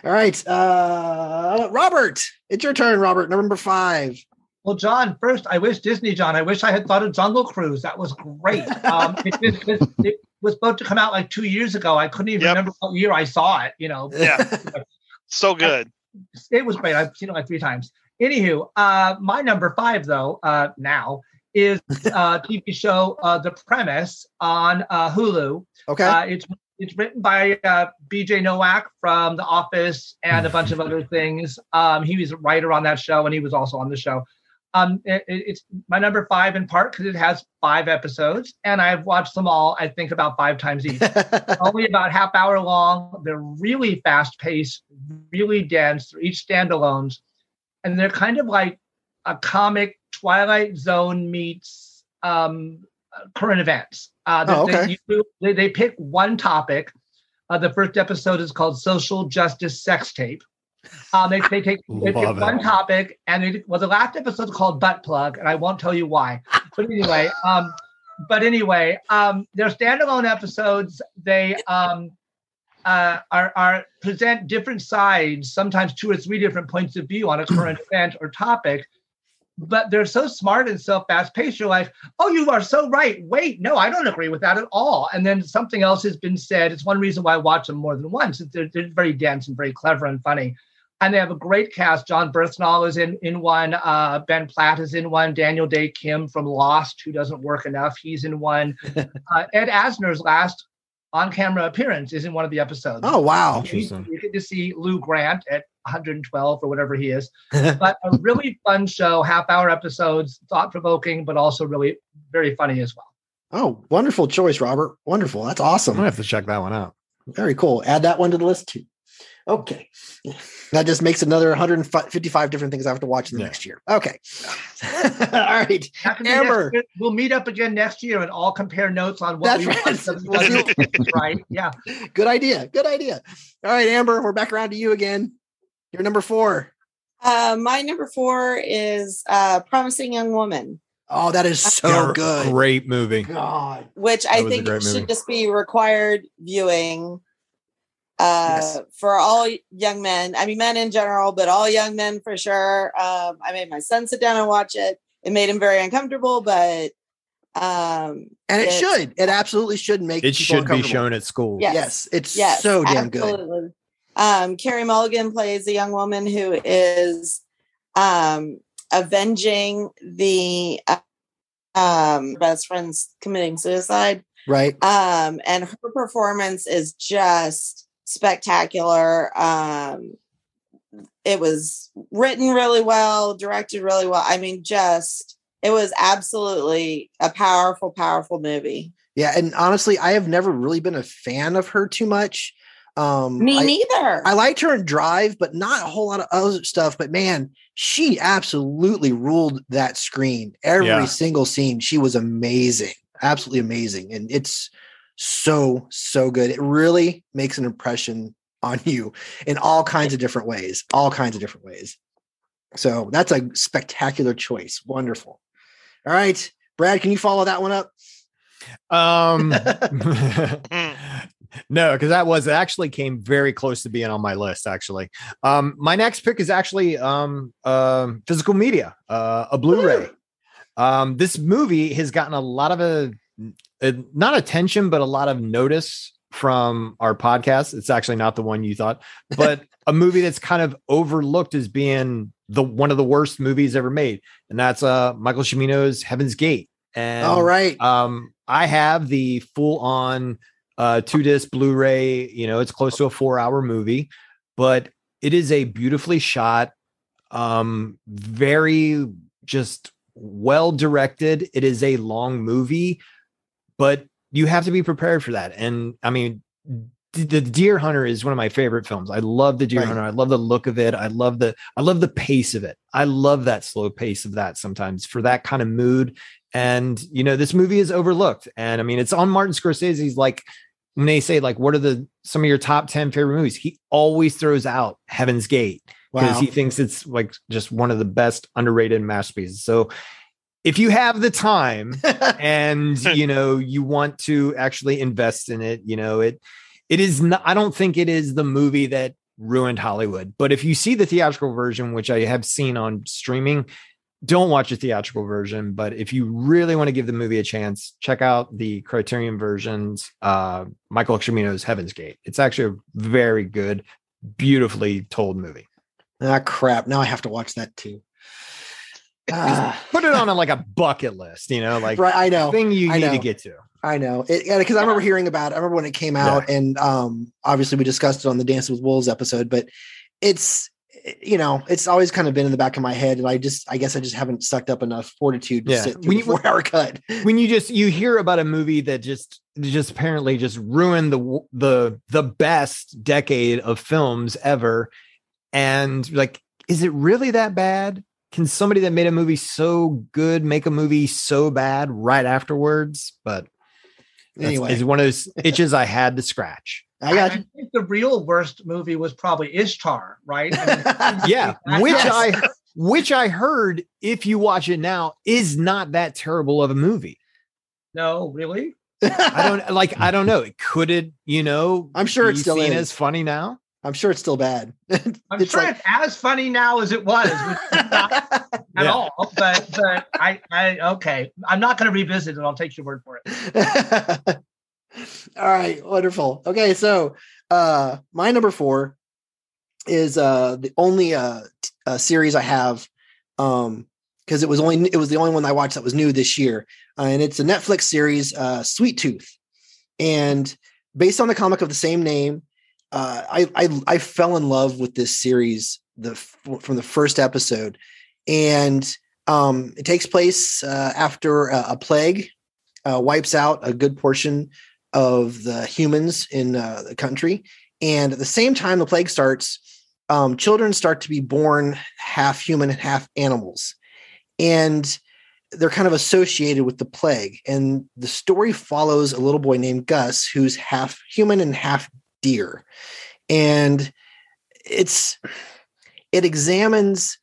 All right. Uh, Robert, it's your turn, Robert. Number five. Well, John, first, I wish Disney, John, I wish I had thought of Jungle Cruise. That was great. Um, it, it- it- it was supposed to come out like two years ago. I couldn't even Yep. remember what year I saw it, you know. Yeah. so good. it was great. I've seen it like three times. Anywho, uh, my number five though uh, now is uh, TV show uh, The Premise on uh, Hulu. Okay. Uh, it's it's written by uh, B.J. Novak from The Office and a bunch of other things. Um, he was a writer on that show, and he was also on the show. Um, it- it- it's my number five in part because it has five episodes, and I've watched them all. I think about five times each. Only about half hour long. They're really fast paced, really dense. They're each standalones, and they're kind of like a comic Twilight Zone meets um, current events. Uh, Oh, they- okay. they, they pick one topic. Uh, the first episode is called "Social Justice Sex Tape." Um, they, they take they pick one topic, and they, well, the last episode is called "Butt Plug," and I won't tell you why. But anyway, um, but anyway, um, they're standalone episodes. They um, uh, are, are present different sides, sometimes two or three different points of view on a current event or topic. But they're so smart and so fast paced. You're like, oh, you are so right. Wait, no, I don't agree with that at all. And then something else has been said. It's one reason why I watch them more than once. They're, they're very dense and very clever and funny. And they have a great cast. Jon Bernthal is in, in one. Uh, ben Platt is in one. Daniel Dae Kim from Lost, who doesn't work enough, he's in one. uh, Ed Asner's last on-camera appearance is in one of the episodes. oh wow. You, you get to see Lou Grant at 112 or whatever he is. but a really fun show, half-hour episodes, thought-provoking, but also really very funny as well. Oh, wonderful choice, Robert. Wonderful. That's awesome. I'm gonna awesome. have to check that one out. Very cool. Add that one to the list too. Okay. That just makes another 155 different things I have to watch in the Yeah. next year. Okay. All right. Amber. year, we'll meet up again next year and all compare notes on what That's we right. watched of each We'll see other's- right. Yeah. Good idea. Good idea. All right, Amber, we're back around to you again. You're number four. Uh, my number four is uh, Promising Young Woman, Oh, that is so Yeah, good. Great movie. God. which I That was think great movie. should just be required viewing uh, Yes. for all young men. I mean, men in general, but all young men for sure. Um, I made my son sit down and watch it. It made him very uncomfortable, but um, And it It's- should. It absolutely should make It people should be shown at school. Yes. Yes, it's yes, so damn good. Um, Carey Mulligan plays a young woman who is um, avenging the uh, um, best friend's committing suicide. Right? Um, and her performance is just spectacular. Um, it was written really well, directed really well. I mean, just it was absolutely a powerful, powerful movie. Yeah, and honestly, I have never really been a fan of her too much. Um Me I, neither. I liked her in Drive, but not a whole lot of other stuff. But man, she absolutely ruled that screen. Every Yeah. single scene, she was amazing, absolutely amazing. And it's so, so good. It really makes an impression on you in all kinds of different ways, all kinds of different ways. So that's a spectacular choice. Wonderful. All right. Brad, can you follow that one up? Um, no, because that was it actually came very close to being on my list. Actually, um, my next pick is actually um, um, physical media, uh, a Blu-ray. Um, this movie has gotten a lot of a, a not attention, but a lot of notice from our podcast. It's actually not the one you thought, but a movie that's kind of overlooked as being the one of the worst movies ever made, and that's uh, Michael Cimino's Heaven's Gate. And all right. um, I have the full on uh, two disc Blu ray. You know, it's close to a four hour movie, but it is a beautifully shot, um, very just well directed. It is a long movie, but you have to be prepared for that. And I mean, the Deer Hunter is one of my favorite films. I love the Deer Right. Hunter. I love the look of it. I love the I love the pace of it. I love that slow pace of that sometimes for that kind of mood. And you know, this movie is overlooked. And I mean, it's on Martin Scorsese's like when they say like what are the some of your top 10 favorite movies, he always throws out Heaven's Gate because Wow. he thinks it's like just one of the best underrated masterpieces. So if you have the time and you know you want to actually invest in it, you know, it it is not I don't think it is the movie that ruined Hollywood. But if you see the theatrical version, which I have seen on streaming, don't watch the theatrical version. But if you really want to give the movie a chance, check out the Criterion versions, uh, Michael Cimino's Heaven's Gate. It's actually a very good, beautifully told movie. Ah, crap! Now I have to watch that too. Ah, Put it on a, like a bucket list, you know, like right, I know. thing you I need to get to. I know it because I remember hearing about. it. I remember when it came out, and um, obviously we discussed it on the Dance with Wolves episode. But it's you know it's always kind of been in the back of my head, and I just I guess I just haven't sucked up enough fortitude to Yeah. sit through When you- four hour cut. when you just you hear about a movie that just just apparently just ruined the the the best decade of films ever and like is it really that bad can somebody that made a movie so good make a movie so bad right afterwards but Anyway. is one of those itches i had to scratch I got I think the real worst movie was probably Ishtar, right? I mean, yeah Yes. which i which i heard if you watch it now is not that terrible of a movie no, really. i don't like i don't know It could it you know I'm sure it's still seen is. as funny now I'm sure it's still bad. I'm It's sure like- it's as funny now as it was, not at Yeah. all. But but I I okay, I'm not going to revisit it. I'll take your word for it. All right, wonderful. Okay, so uh my number four is uh the only uh, t- uh series I have um because it was only it was the only one I watched that was new this year. Uh, and it's a Netflix series, uh Sweet Tooth. And based on the comic of the same name, uh I I I fell in love with this series the from the first episode. And um it takes place uh, after a, a plague uh, wipes out a good portion of the humans in uh, the country. And at the same time the plague starts, um, children start to be born half human and half animals. And they're kind of associated with the plague. And the story follows a little boy named Gus, who's half human and half deer. And it's, it examines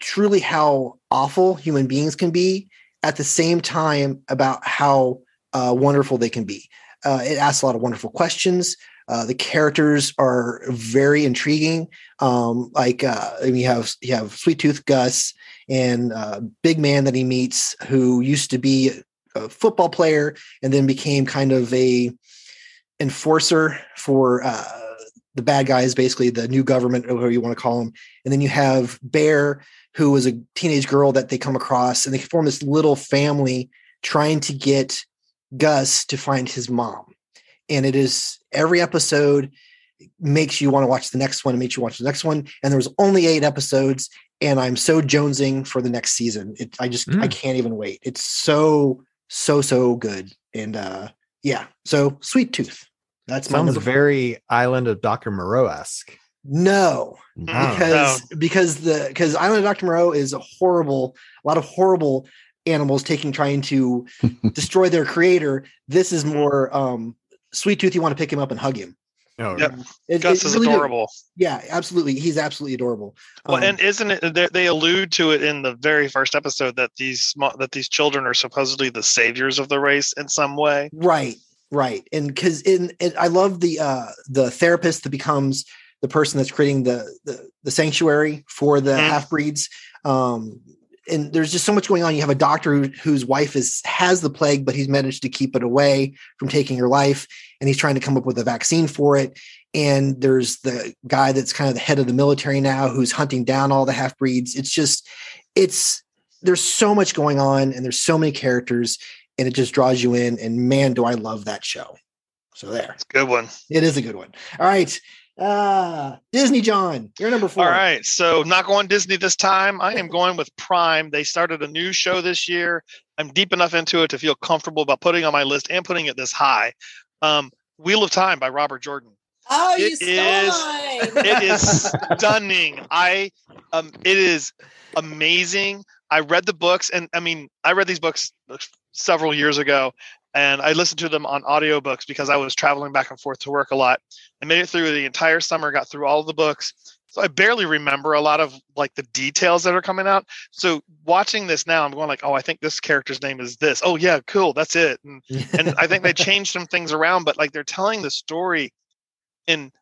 truly how awful human beings can be at the same time about how uh, wonderful they can be. Uh, it asks a lot of wonderful questions. Uh, the characters are very intriguing. Um, like uh, you have you have Sweet Tooth Gus and uh, Big Man that he meets, who used to be a football player and then became kind of a enforcer for uh, the bad guys, basically the new government, or whatever you want to call them. And then you have Bear, who is a teenage girl that they come across, and they form this little family trying to get Gus to find his mom. And it is every episode makes you want to watch the next one and makes you watch the next one. And there was only eight episodes, and I'm so jonesing for the next season. It, I just I Mm. can't even wait. It's so so so good. And uh yeah, so Sweet Tooth. That's my sounds very island of dr moreau esque no, Oh. because because the because Island of Dr. Moreau is a horrible, a lot of horrible animals taking trying to destroy their creator. This is more um sweet tooth. You want to pick him up and hug him. oh Yep. It- Gus it is really do- adorable. Yeah, absolutely. He's absolutely adorable. Well, Um, and isn't it? They, they allude to it in the very first episode that these that these children are supposedly the saviors of the race in some way. right, right, and because in, in I love the uh the therapist that becomes the person that's creating the the, the sanctuary for the Mhm. half breeds. Um, and there's just so much going on. You have a doctor who, whose wife is has the plague, but he's managed to keep it away from taking her life, and he's trying to come up with a vaccine for it. And there's the guy that's kind of the head of the military now, who's hunting down all the half breeds. It's just, it's there's so much going on, and there's so many characters, and it just draws you in. And man, do I love that show! So there, It's a good one. it is a good one. All right, uh, Disney John, you're number four. All right, so not going Disney this time. I am going with Prime. They started a new show this year. I'm deep enough into it to feel comfortable about putting on my list and putting it this high. Um, Wheel of Time by Robert Jordan. Oh, you It stole is- It is stunning. I um, it is amazing. I read the books, and I mean, I read these books several years ago, and I listened to them on audiobooks because I was traveling back and forth to work a lot. I made it through the entire summer, got through all the books. So I barely remember a lot of like the details that are coming out. So watching this now, I'm going like, oh, I think this character's name is this. Oh yeah, cool, that's it. And and I think they changed some things around, but like they're telling the story in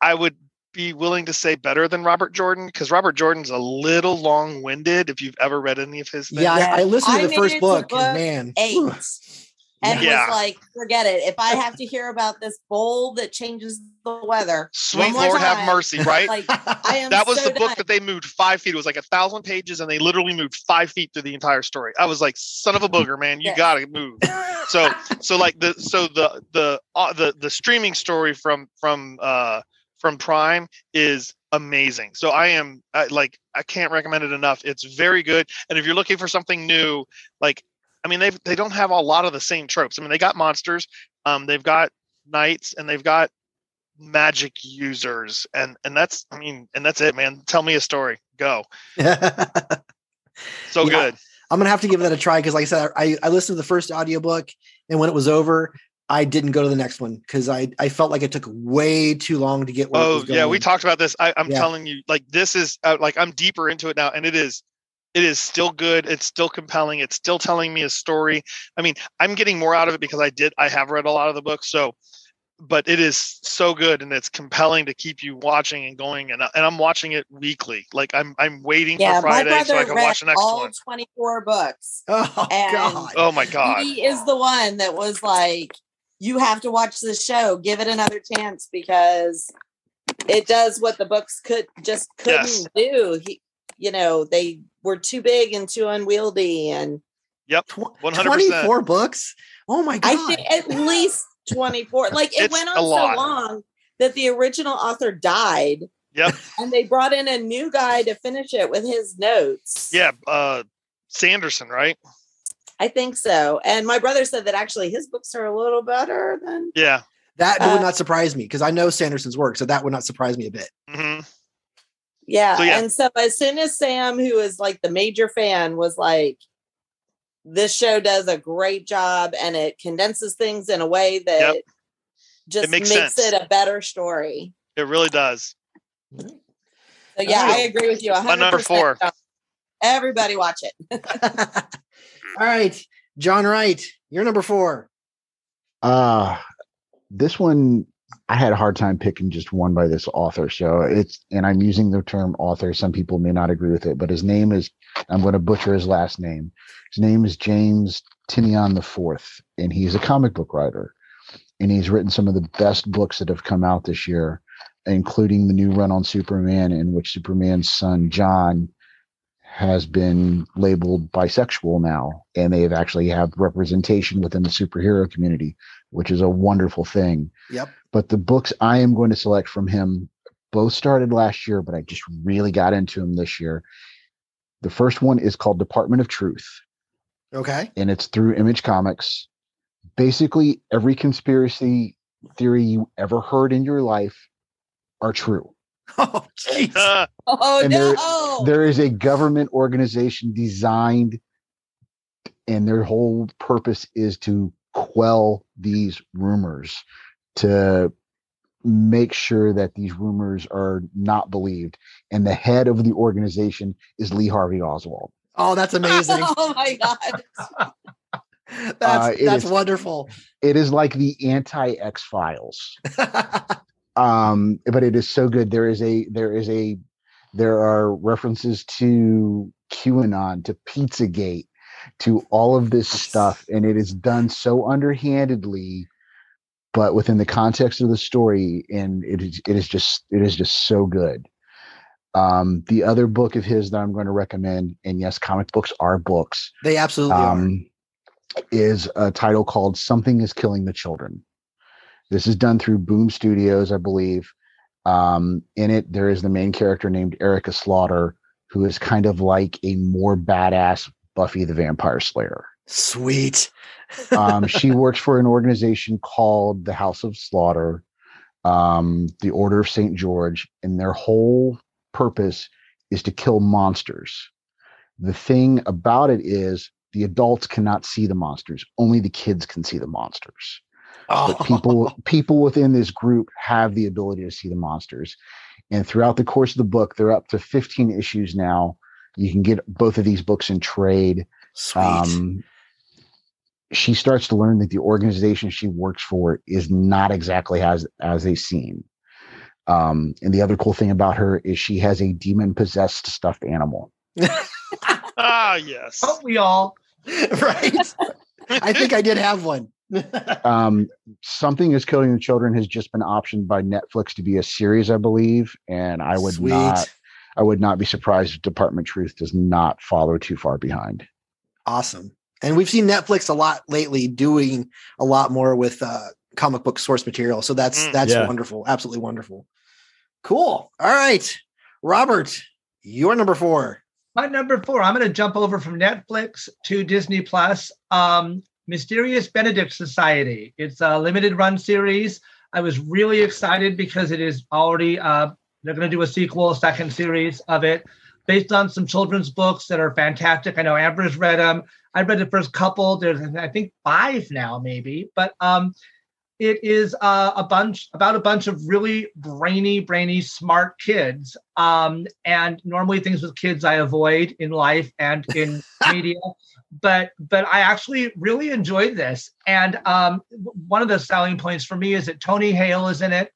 I would be willing to say better than Robert Jordan because Robert Jordan's a little long-winded if you've ever read any of his things. yeah, I, I listened I to the made first book, book and man, Eight. And Yeah. was like, forget it. If I have to hear about this bowl that changes the weather, Sweet Lord have mercy, right? Like I am that was so the book done. that they moved five feet. It was like a thousand pages, and they literally moved five feet through the entire story. I was like, "Son of a booger, man, you gotta move." So, so like the so the the uh, the the streaming story from from uh from Prime is amazing. So I am I, like I can't recommend it enough. It's very good, and if you're looking for something new, like I mean they they don't have a lot of the same tropes. I mean they got monsters, um, they've got knights, and they've got magic users and and that's i mean and that's it man tell me a story go so Yeah. good I'm gonna have to give that a try because, like I said, I, I listened to the first audiobook and when it was over, I didn't go to the next one because I, I felt like it took way too long to get where oh was going. yeah we talked about this I, i'm Yeah. telling you like this is uh, like i'm deeper into it now and it is it is still good it's still compelling it's still telling me a story i mean i'm getting more out of it because i did i have read a lot of the books so but it is so good and it's compelling to keep you watching and going and, I- and i'm watching it weekly like i'm i'm waiting yeah, for friday so i can read watch the next all one 24 books. Oh And- God. oh my god He is the one that was like, you have to watch this show, give it another chance because it does what the books could just couldn't Yes. do. He, you know, they were too big and too unwieldy, and Yep. 100%. 24 books. Oh my God. I think at least twenty four. Like it It's went on so lot. long that the original author died, yep and they brought in a new guy to finish it with his notes. yeah uh sanderson right I think so. And my brother said that actually his books are a little better than yeah that uh, would not surprise me because I know Sanderson's work, so that would not surprise me a bit. hmm Yeah. So, yeah. And so as soon as Sam, who is like the major fan, was like, this show does a great job and it condenses things in a way that Yep. just makes makes, it a better story. it really does So yeah, I agree with you. My 100%. number four. Everybody watch it. All right, John Wright, you're number four. Uh this one I had a hard time picking just one by this author. So it's and I'm using the term author. Some people may not agree with it, but his name is I'm going to butcher his last name. His name is James Tynion the Fourth, and he's a comic book writer. And he's written some of the best books that have come out this year, including the new run on Superman, in which Superman's son John has been labeled bisexual now, and they have actually have representation within the superhero community, which is a wonderful thing. Yep. But the books I am going to select from him both started last year, but I just really got into them this year. The first one is called Department of Truth, Okay. and it's through Image Comics. Basically, every conspiracy theory you ever heard in your life are true. Oh, jeez. Uh, Oh And there- no. There is a government organization designed, and their whole purpose is to quell these rumors, to make sure that these rumors are not believed. And the head of the organization is Lee Harvey Oswald. Oh, that's amazing. oh my god. That's Uh, that's is- wonderful. It is like the anti X Files. um but it is so good there is a there is a there are references to qanon to pizzagate to all of this stuff and it is done so underhandedly but within the context of the story and it is it is just it is just so good um the other book of his that i'm going to recommend and yes comic books are books they absolutely are. um, is a title called Something is Killing the Children. This is done through Boom Studios, I believe. Um, in it, there is the main character named Erica Slaughter, who is kind of like a more badass Buffy the Vampire Slayer. Sweet. Um, she works for an organization called the House of Slaughter, um, the Order of St. George, and their whole purpose is to kill monsters. The thing about it is the adults cannot see the monsters, only the kids can see the monsters. oh, But people people within this group have the ability to see the monsters. And throughout the course of the book, they're up to 15 issues now. You can get both of these books in trade Sweet. um, she starts to learn that the organization she works for is not exactly as as they seem. Um, and the other cool thing about her is she has a demon possessed stuffed animal. ah yes Don't we all? right. I think I did have one. um, something is killing the children has just been optioned by Netflix to be a series, I believe, and I would Sweet. not. I would not be surprised if Department Truth does not follow too far behind. Awesome. And we've seen Netflix a lot lately doing a lot more with uh, comic book source material. So that's Mm. that's Yeah. wonderful. Absolutely wonderful. Cool. All right. Robert, you're number four. My number four, I'm going to jump over from Netflix to Disney Plus. Um, Mysterious Benedict Society. It's a limited run series. I was really excited because it is already, uh, they're going to do a sequel, a second series of it, based on some children's books that are fantastic. I know Amber's read them. I read the first couple. There's, I think, five now, maybe. But um, it is uh, a bunch about a bunch of really brainy, brainy, smart kids. Um, and normally things with kids I avoid in life and in media. But but I actually really enjoyed this. And um, one of the selling points for me is that Tony Hale is in it.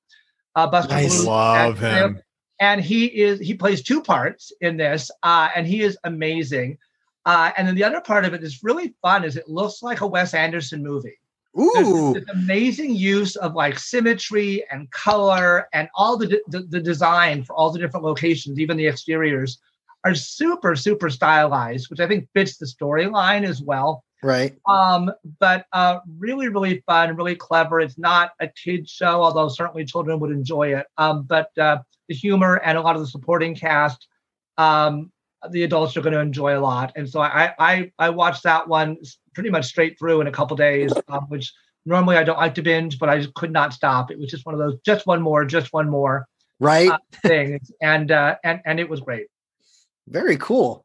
Uh, Buster. Blues, Love him. and he is he plays two parts in this uh, and he is amazing uh, and then the other part of it is really fun is it looks like a wes anderson movie Ooh. this amazing use of like symmetry and color and all the, the the design for all the different locations even the exteriors are super super stylized which i think fits the storyline as well Right. um, but uh, really, really fun, really clever. It's not a kid show, although certainly children would enjoy it. Um, but uh, the humor and a lot of the supporting cast, um, the adults are going to enjoy a lot. And so I, I, I watched that one pretty much straight through in a couple days, um, which normally I don't like to binge, but I just could not stop. It was just one of those, just one more, just one more Right. uh, things, and uh, and and it was great. Very cool.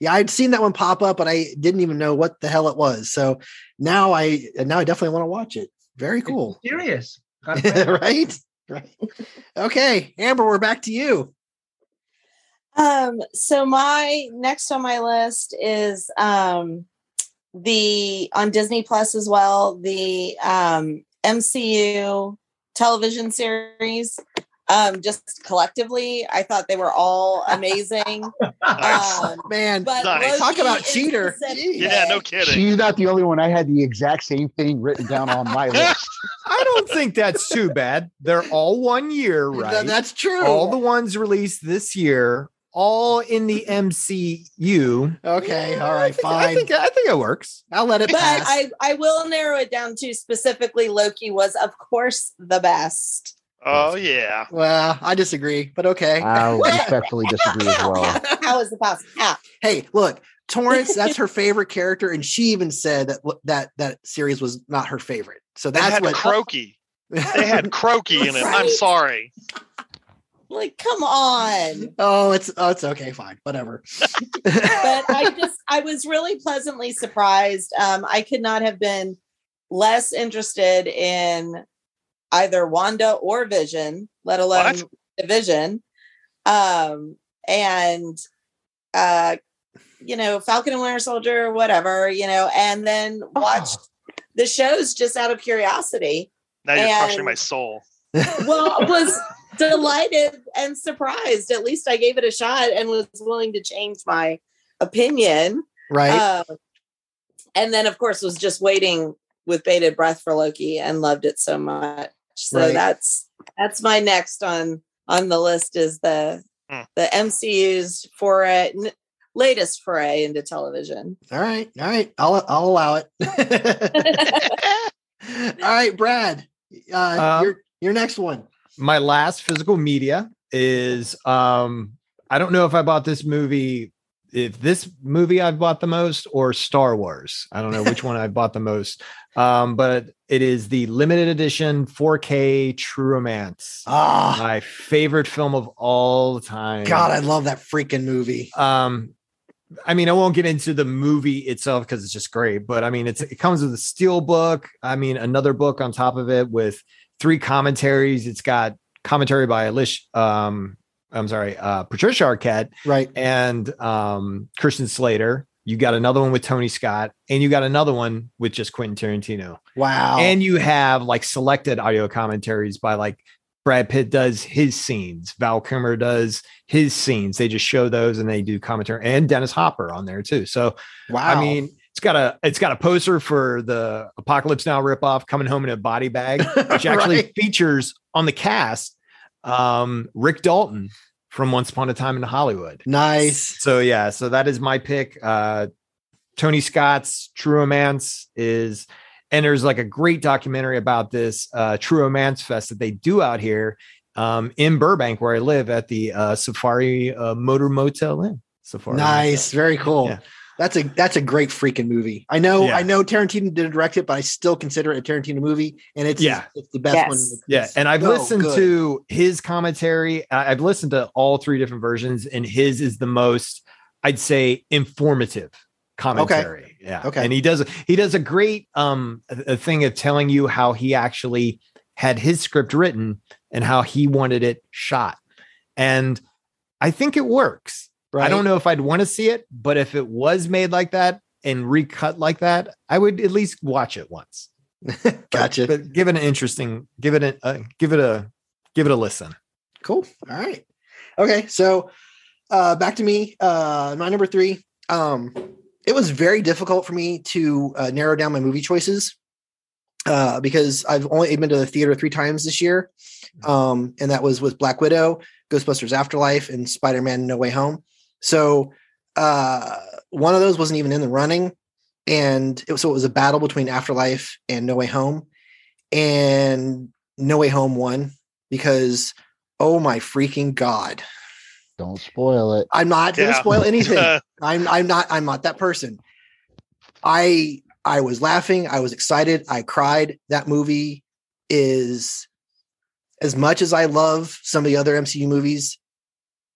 Yeah, I'd seen that one pop up, but I didn't even know what the hell it was. So now I now I definitely want to watch it. Very cool. Serious. Got a friend. right? Right. Okay, Amber, we're back to you. Um, so my next on my list is um the on Disney Plus as well, the um MCU television series. Um, just collectively, I thought they were all amazing. Nice. Um, Man, but Nice. talk about cheater. Yeah, no kidding. She's not the only one. I had the exact same thing written down on my list. I don't think that's too bad. They're all one year, Th- right? that's true. all the ones released this year, all in the MCU. okay, all right, I think, fine. I think I think it works. I'll let it But pass. I, I will narrow it down to specifically Loki was, of course, the best. Oh yeah. well, I disagree, but okay. I respectfully disagree as well. How is it possible? How? hey, look, Torrance, that's her favorite character, and she even said that that that series was not her favorite. So They that's had what Croaky. They had Croaky in it. I'm sorry. Like, come on. oh, it's oh, it's okay, fine, whatever. but I just I was really pleasantly surprised. Um, I could not have been less interested in either Wanda or Vision, let alone What? the Vision. Um, and uh, you know, Falcon and Winter Soldier, whatever, you know, and then watched the shows just out of curiosity. Now you're crushing my soul. Well, was delighted and surprised. At least I gave it a shot and was willing to change my opinion. right? Uh, and then, of course, was just waiting with bated breath for Loki and loved it so much. So Right. that's that's my next on on the list is the Hmm. the MCU's foray n- latest foray into television. all right, all right. I'll I'll allow it. all right, Brad. Uh, Um, your your next one. My last physical media is um I don't know if I bought this movie if this movie I've bought the most or Star Wars. I don't know which one I bought the most. Um, but it is the limited edition 4K True Romance. Ah, My favorite film of all time. God, I love that freaking movie. um i mean i won't get into the movie itself because it's just great but i mean it's it comes with a steel book i mean another book on top of it with three commentaries it's got commentary by alicia um i'm sorry uh patricia arquette Right. and um christian slater you got another one with tony scott and you got another one with just quentin tarantino Wow. and you have like selected audio commentaries by like Brad Pitt does his scenes, Val Kilmer does his scenes. They just show those and they do commentary, and Dennis Hopper on there too. So wow. I mean, it's got a it's got a poster for the Apocalypse Now ripoff coming home in a body bag, which actually Right. features on the cast um, Rick Dalton from Once Upon a Time in Hollywood. Nice. So yeah, so that is my pick. Uh, Tony Scott's True Romance is, and there's like a great documentary about this uh, True Romance Fest that they do out here um, in Burbank, where I live, at the uh, Safari uh, Motor Motel Inn. Safari. Nice. Very cool. Yeah. That's a that's a great freaking movie. I know Yeah. I know Tarantino didn't direct it, but I still consider it a Tarantino movie, and it's Yeah. it's the best Yes. one. Yeah, and I've so listened good. to his commentary. I- I've listened to all three different versions, and his is the most, I'd say, informative commentary. Yeah. Okay. And he does he does a great um a a thing of telling you how he actually had his script written and how he wanted it shot. And I think it works. I don't know if I'd want to see it, but if it was made like that and recut like that, I would at least watch it once. But- Gotcha. But give it an interesting, give it a, uh, give it a, give it a listen. Cool. All right. Okay. So uh back to me. Uh my number three. Um it was very difficult for me to uh, narrow down my movie choices. Uh, because I've only been to the theater three times this year. Um, and that was with Black Widow, Ghostbusters Afterlife, and Spider-Man No Way Home. So uh one of those wasn't even in the running. And it was so it was a battle between Afterlife and No Way Home. And No Way Home won because oh my freaking god Don't spoil it. i'm not gonna spoil anything i'm i'm not i'm not that person i i was laughing i was excited i cried that movie is as much as i love some of the other mcu movies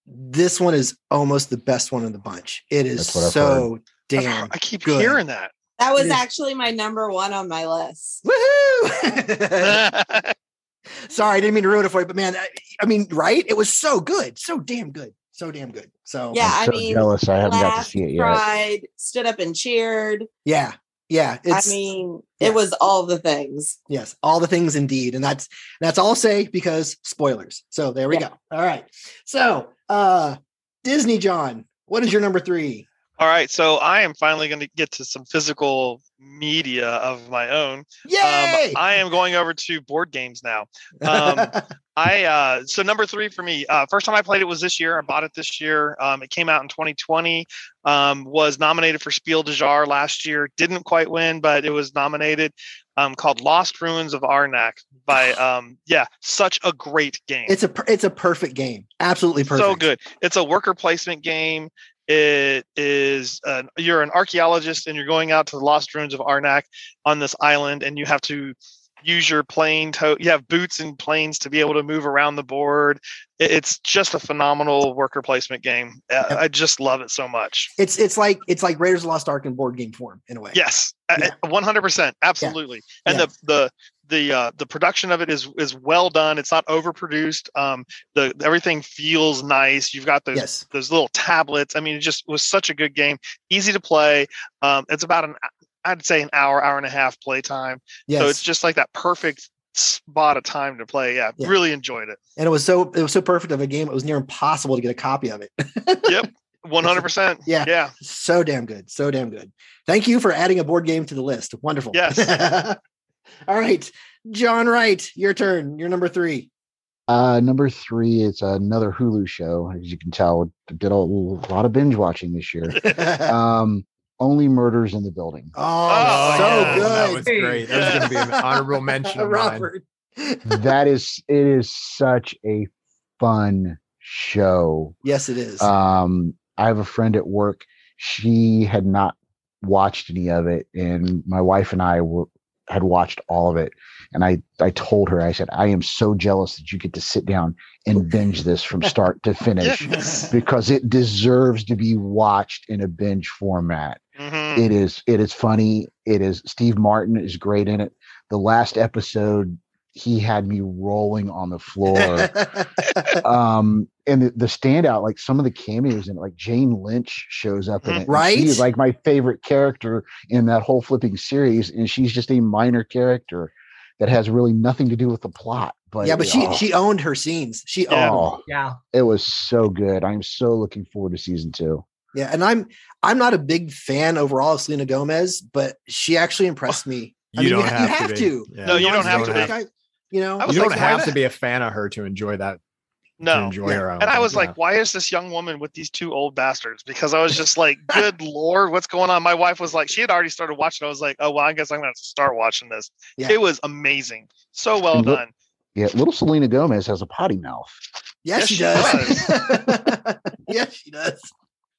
this one is almost the best one in the bunch it is That's what I've so I've damn I keep good. hearing that. That was It is- actually my number one on my list. Woohoo! Sorry, I didn't mean to ruin it for you, but man, I, I mean, right? It was so good, so damn good, so damn good. So Yeah, I'm I so mean, jealous I haven't got to see it yet. cried, stood up and cheered. yeah, yeah. It's I mean, yeah. it was all the things. yes, all the things indeed, and that's that's all I'll say because spoilers. So there we Yeah. go. All right. So uh Disney John, what is your number three? All right, so I am finally going to get to some physical media of my own. Yay! Um, I am going over to board games now. Um, I uh, so number three for me. Uh, first time I played it was this year. I bought it this year. Um, it came out in 2020. Um, was nominated for Spiel des Jahres last year. Didn't quite win, but it was nominated. Um, called Lost Ruins of Arnak by um, yeah, such a great game. it's a it's a perfect game. Absolutely perfect. So good. It's a worker placement game. It is uh, you're an archaeologist and you're going out to the lost ruins of Arnak on this island, and you have to use your plane to you have boots and planes to be able to move around the board. It's just a phenomenal worker placement game. Uh. I just love it so much. It's it's like it's like Raiders of the Lost Ark in board game form in a way. Yes, Yeah. one hundred percent, absolutely. And Yeah. the the the uh, the production of it is is well done. It's not overproduced. Um, the everything feels nice. You've got those Yes. those little tablets. I mean, it just was such a good game. Easy to play. Um, it's about an I'd say an hour, hour and a half play time. Yes. So it's just like that perfect spot of time to play. Yeah, Yeah. really enjoyed it. and it was so it was so perfect of a game. It was near impossible to get a copy of it. Yep, one hundred percent. Yeah. yeah. so damn good, so damn good. Thank you for adding a board game to the list. Wonderful. Yes. All right, John Wright, your turn. You're number three. Uh, number three is another Hulu show. As you can tell, did a lot of binge watching this year. um, Only Murders in the Building. oh, so yeah, good. That was great. That was going to be an honorable mention of mine. Robert. that is, it is such a fun show. Yes, it is. Um, I have a friend at work. She had not watched any of it, and my wife and I were had watched all of it. And I I told her, I said, I am so jealous that you get to sit down and binge this from start to finish Yes. because it deserves to be watched in a binge format. Mhm. It is it is funny. It is Steve Martin is great in it. The last episode, he had me rolling on the floor um and the, the standout like some of the cameos in it like jane lynch shows up in Mhm. it Right? she's like my favorite character in that whole flipping series and she's just a minor character that has really nothing to do with the plot but yeah, but she oh, she owned her scenes. She owned. oh, Yeah. it was so good i'm so looking forward to season two Yeah, and I'm I'm not a big fan overall of Selena Gomez, but she actually impressed me. I You mean, don't ha- have, you have to. to. Yeah. No, you don't have to. to. Like, I- you know, you don't like, have to be a fan of her to enjoy that. No. enjoy Yeah. her. own And I was yeah. like, why is this young woman with these two old bastards? Because I was just like, good lord, what's going on? My wife was like, she had already started watching. I was like, oh well, I guess I'm gonna have to start watching this. Yeah. It was amazing. So well And look- done. Yeah, little Selena Gomez has a potty mouth. yes, Yes, she she does. yes, she does.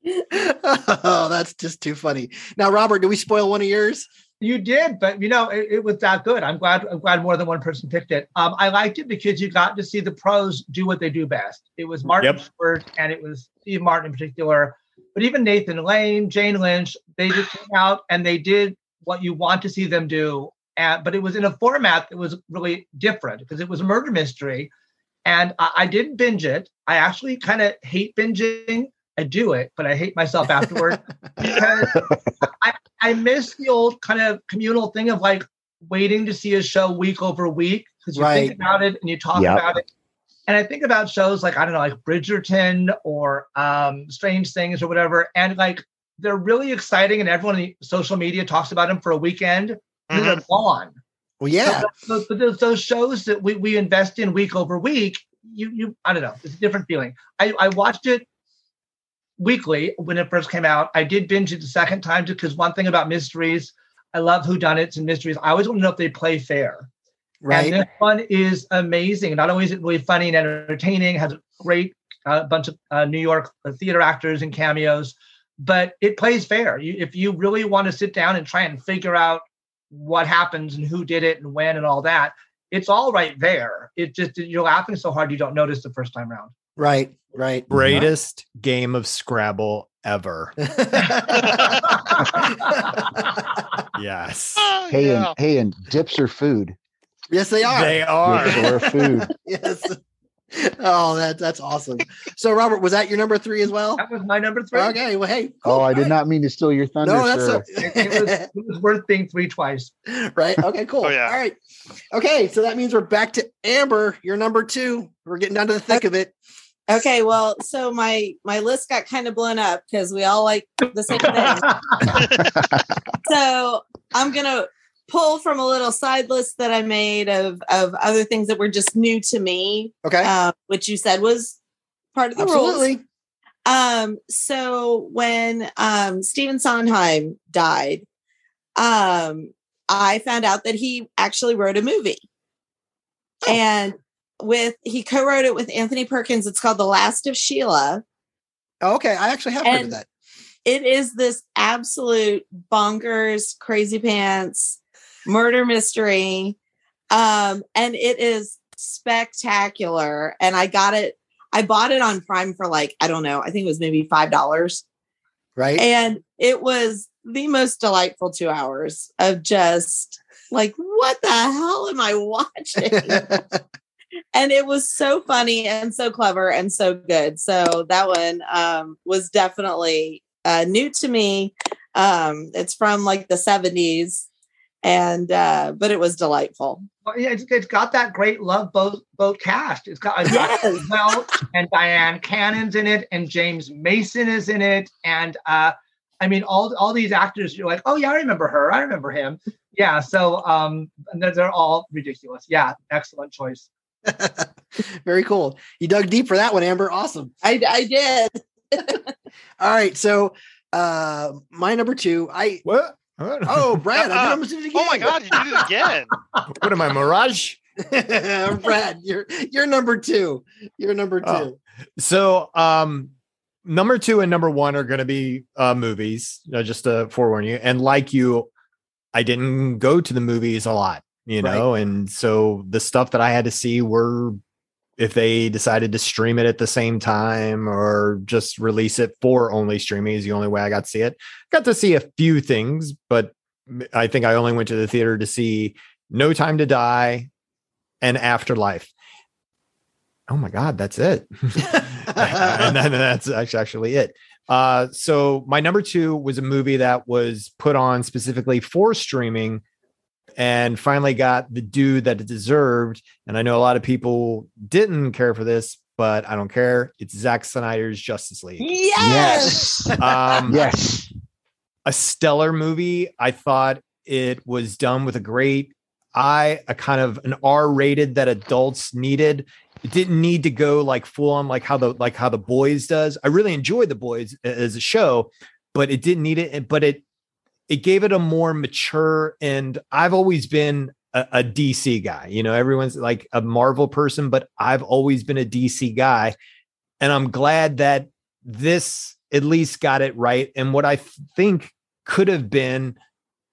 Oh, that's just too funny. Now, Robert, do we spoil one of yours? You did, but you know it, it was that good. I'm glad. I'm glad more than one person picked it. Um, I liked it because you got to see the pros do what they do best. It was Martin Yep. Short and it was Steve Martin in particular, but even Nathan Lane, Jane Lynch, they just came out and they did what you want to see them do. And but it was in a format that was really different because it was a murder mystery, and I, I didn't binge it. I actually kind of hate binging. I do it, but I hate myself afterward because I, I miss the old kind of communal thing of like waiting to see a show week over week because you Right. think about it and you talk Yep. about it. And I think about shows like I don't know, like Bridgerton or um, Stranger Things or whatever, and like they're really exciting, and everyone in social media talks about them for a weekend, and they're gone. Well, yeah. So, but those, those shows that we, we invest in week over week, you you I don't know, it's a different feeling. I, I watched it weekly when it first came out. I did binge it the second time because one thing about mysteries, I love whodunits and mysteries. I always want to know if they play fair. Right. And this one is amazing. Not only is it really funny and entertaining, has a great uh, bunch of uh, New York theater actors and cameos, but it plays fair. You, if you really want to sit down and try and figure out what happens and who did it and when and all that, it's all right there. It just you're laughing so hard you don't notice the first time round. Right. Right. greatest game of Scrabble ever. Yes. Oh, Hey, yeah. and hey, and dips are food. yes, they are. They are. Dips are food. yes. Oh, that that's awesome. So, Robert, was that your number three as well? That was my number three. Okay. Well, hey. Oh, cool. I did All not mean to steal your right. thunder, No, that's sir. It, it was, it was worth being three twice. right. Okay. Cool. Oh, yeah. All right. Okay. So that means we're back to Amber. You're number two. We're getting down to the thick of it. Okay, well, so my my list got kind of blown up because we all like the same thing. so I'm gonna pull from a little side list that I made of of other things that were just new to me, Okay. um, which you said was part of the rules. Absolutely. Um, so when um Stephen Sondheim died, um, I found out that he actually wrote a movie. And with he co-wrote it with Anthony Perkins. It's called The Last of Sheila. Oh, okay. I actually have heard of that. It is this absolute bonkers, crazy pants murder mystery. Um, and it is spectacular. And I got it, I bought it on Prime for like, I don't know, I think it was maybe five dollars. Right. And it was the most delightful two hours of just like, what the hell am I watching? And it was so funny and so clever and so good. So that one um, was definitely uh, new to me. Um, it's from like the 70s, and uh, but it was delightful. Well, yeah, it's, it's got that great love boat boat cast. It's got, it's got Yes. And Dyan Cannon's in it, and James Mason is in it, and uh, I mean all all these actors. You're like, oh yeah, I remember her. I remember him. Yeah. So um, they're, they're all ridiculous. Yeah, excellent choice. Very cool. You dug deep for that one, Amber. Awesome. I, I did. All right. So uh my number two, I What? What? oh Brad, I Uh-uh. did almost did it again. Oh my God, you did it again. what am I, Mirage? Brad, you're you're number two. You're number two. Oh. So, um, number two and number one are going to be uh, movies. Uh, just to forewarn you, and like you, I didn't go to the movies a lot, you Right. know, and so the stuff that I had to see were if they decided to stream it at the same time or just release it for only streaming is the only way I got to see it. Got to see a few things, but I think I only went to the theater to see No Time to Die and Afterlife. Oh my God, that's it. and then that's actually actually it. Uh, so my number two was a movie that was put on specifically for streaming and finally got the due that it deserved. And I know a lot of people didn't care for this, but I don't care. It's Zack Snyder's Justice League. Yes. Um, yes. a stellar movie. I thought it was done with a great eye, a kind of an R rated that adults needed. It didn't need to go like full on like how the like how the boys does. I really enjoyed the boys as a show, but it didn't need it. But it it gave it a more mature and I've always been a, a DC guy. You know, everyone's like a Marvel person, but I've always been a DC guy. And I'm glad that this at least got it right. And what I think could have been,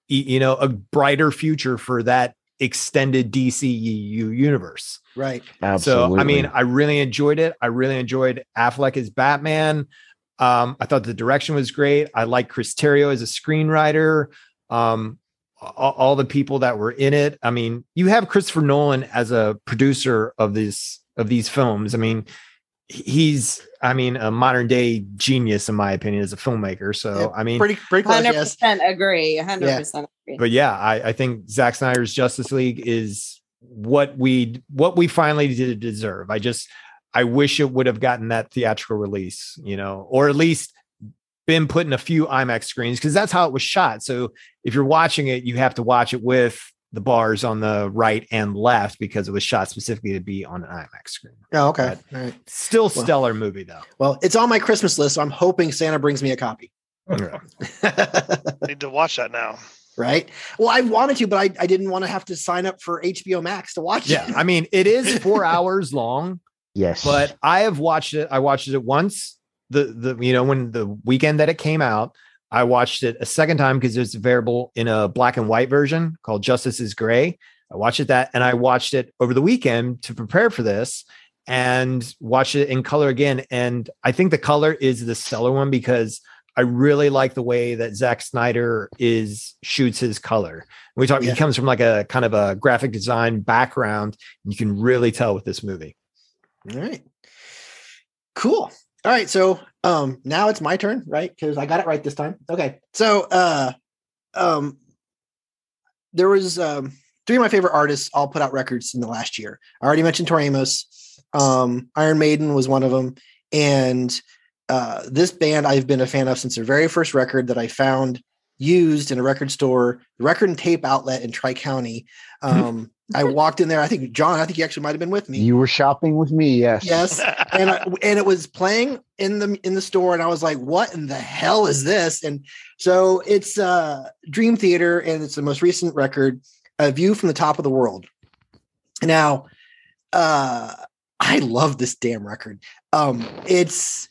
you know, a brighter future for that extended DCU universe. Right. Absolutely. So, I mean, I really enjoyed it. I really enjoyed Affleck as Batman. Um, I thought the direction was great. I like Chris Terrio as a screenwriter. Um, all, all the people that were in it. I mean, you have Christopher Nolan as a producer of this of these films. I mean, he's I mean a modern day genius in my opinion as a filmmaker. So Yeah, I mean, pretty pretty close. Hundred Yes. percent agree. Hundred percent agree. but yeah, I, I think Zack Snyder's Justice League is what we what we finally did deserve. I just I wish it would have gotten that theatrical release, you know, or at least been put in a few IMAX screens because that's how it was shot. So if you're watching it, you have to watch it with the bars on the right and left because it was shot specifically to be on an IMAX screen. Oh, okay. All right. Still Well- stellar movie though. Well, it's on my Christmas list, so I'm hoping Santa brings me a copy. I need to watch that now. right? Well, I wanted to, but I, I didn't want to have to sign up for HBO Max to watch it. Yeah, it. I mean it is four hours long. Yes. but I have watched it. I watched it once the the you know when the weekend that it came out. I watched it a second time because it's available in a black and white version called Justice is Gray. I watched it that, and I watched it over the weekend to prepare for this, and watched it in color again. And I think the color is the stellar one because I really like the way that Zack Snyder is shoots his color. We talk. Yeah. He comes from like a kind of a graphic design background. You can really tell with this movie. All right. Cool. All right. So um now it's my turn, right? Because I got it right this time. Okay. So uh um there was um three of my favorite artists all put out records in the last year. I already mentioned Tori Amos. Um, Iron Maiden was one of them. And uh this band I've been a fan of since their very first record that I found used in a record store, the record and tape outlet in Tri County. Um I walked in there. I think John, I think you actually might have been with me. you were shopping with me, yes. Yes, and I, and it was playing in the in the store, and I was like, "What in the hell is this?" And so it's uh, Dream Theater, and it's the most recent record, "A View from the Top of the World." Now, uh, I love this damn record. Um, it's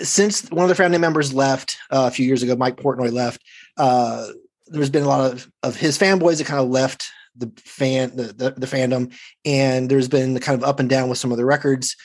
since one of the founding members left uh, a few years ago, Mike Portnoy left. Uh, there's been a lot of of his fanboys that kind of left the fan the, the the fandom and there's been the kind of up and down with some of the records.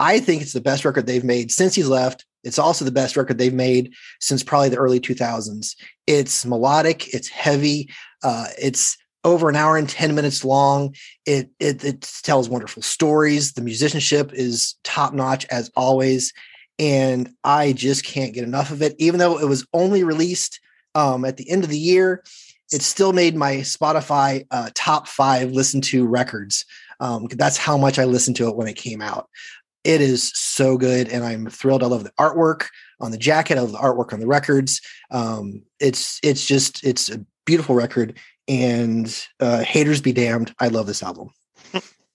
I think it's the best record they've made since he's left. It's also the best record they've made since probably the early 2000s. It's melodic, it's heavy, uh, it's over an hour and 10 minutes long. It, it it tells wonderful stories. The musicianship is top notch as always, and I just can't get enough of it. Even though it was only released um, at the end of the year, it still made my Spotify uh, top five listen to records. Um, that's how much I listened to it when it came out. It is so good, and I'm thrilled. I love the artwork on the jacket. I love the artwork on the records. Um, it's it's just it's a beautiful record, and uh, haters be damned. I love this album.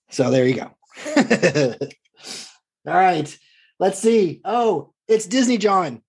so there you go. All right, let's see. Oh, it's Disney John.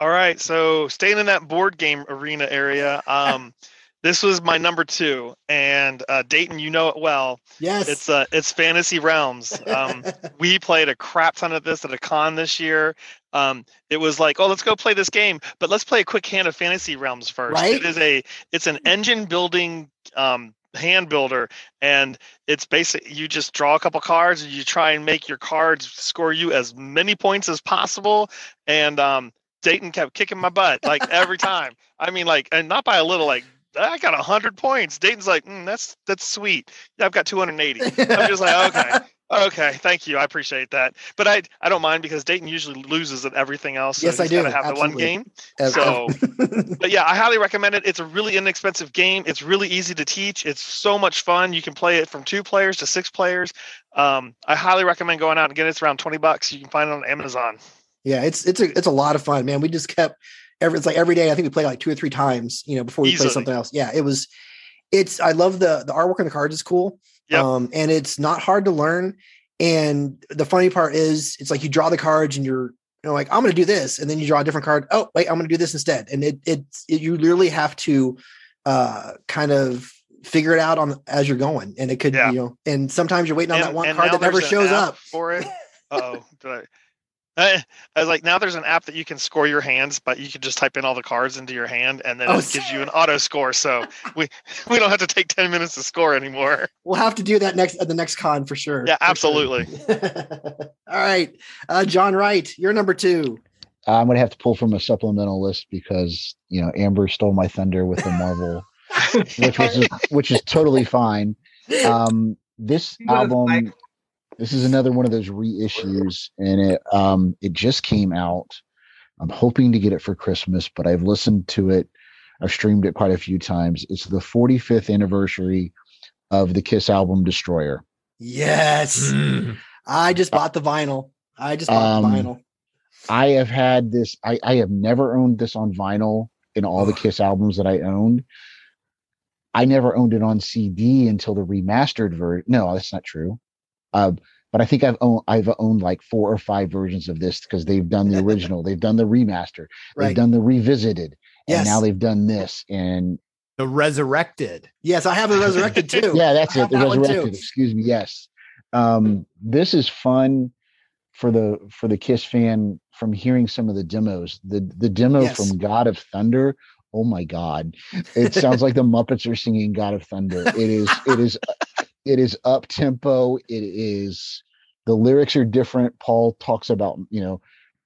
All right, so staying in that board game arena area, um, this was my number two, and uh, Dayton, you know it well. Yes, It's uh, it's Fantasy Realms. Um, we played a crap ton of this at a con this year. Um, it was like, oh, let's go play this game, but let's play a quick hand of Fantasy Realms first. Right? It is a it's an engine building um, hand builder, and it's basic. You just draw a couple cards, and you try and make your cards score you as many points as possible. And um, Dayton kept kicking my butt like every time. I mean, like, and not by a little, like. I got hundred points. Dayton's like, mm, that's that's sweet. I've got 280. I'm just like, okay, Okay, thank you. I appreciate that. But I I don't mind because Dayton usually loses at everything else. So Yes, I do. have the one game. So, but yeah, I highly recommend it. It's a really inexpensive game. It's really easy to teach. It's so much fun. You can play it from two players to six players. Um, I highly recommend going out and getting it. It's around twenty bucks. You can find it on Amazon. yeah, it's it's a it's a lot of fun, man. We just kept every it's like every day. I think we played like two or three times, you know, before we Easily. play something else. Yeah, it was. It's I love the the artwork on the cards is cool. Yep. Um, and it's not hard to learn. And the funny part is, it's like you draw the cards and you're you know like I'm going to do this, and then you draw a different card. Oh wait, I'm going to do this instead. And it it's it, you literally have to uh kind of figure it out on as you're going. And it could Yeah. you know, and sometimes you're waiting on And- that one card that never shows up. for it. Oh, I, I was like, now there's an app that you can score your hands, but you can just type in all the cards into your hand, and then Oh, it gives you an auto score. So we we don't have to take ten minutes to score anymore. We'll have to do that next at the next con for sure. Yeah, for sure. absolutely. All right, uh, John Wright, you're number two. I'm gonna have to pull from a supplemental list because you know Amber stole my thunder with the Marvel, which was which is totally fine. Um, this album, like- this is another one of those reissues, and it um it just came out. I'm hoping to get it for Christmas, but I've listened to it. I've streamed it quite a few times. It's the 45th anniversary of the Kiss album Destroyer. Yes, Mm. I just bought the vinyl. I just bought Um, the vinyl. I have had this. I, I have never owned this on vinyl in all the Kiss albums that I owned. I never owned it on CD until the remastered version. No, that's not true. Uh, but I think I've owned I've owned like four or five versions of this because they've done the original, they've done the remaster, they've done the revisited, Yes. and now they've done this. And The resurrected. Yes, I have the resurrected too. yeah, that's I it. The that resurrected. Excuse me. Yes. Um, this is fun for the for the Kiss fan from hearing some of the demos. The the demo Yes. from God of Thunder. Oh my God! It sounds like the Muppets are singing God of Thunder. It is. It is. It is up tempo. It is. The lyrics are different. Paul talks about you know,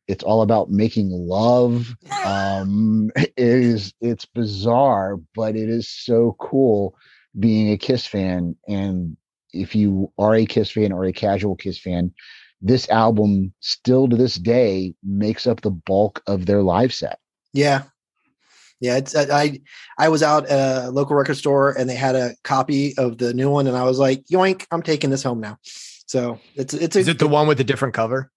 it's all about making love. Um, it is. It's bizarre, but it is so cool being a Kiss fan. And if you are a Kiss fan or a casual Kiss fan, this album still to this day makes up the bulk of their live set. Yeah. Yeah, it's I I- I was out at a local record store and they had a copy of the new one and I was like, yoink, I'm taking this home now. So it's it's a Is it the one with the different cover?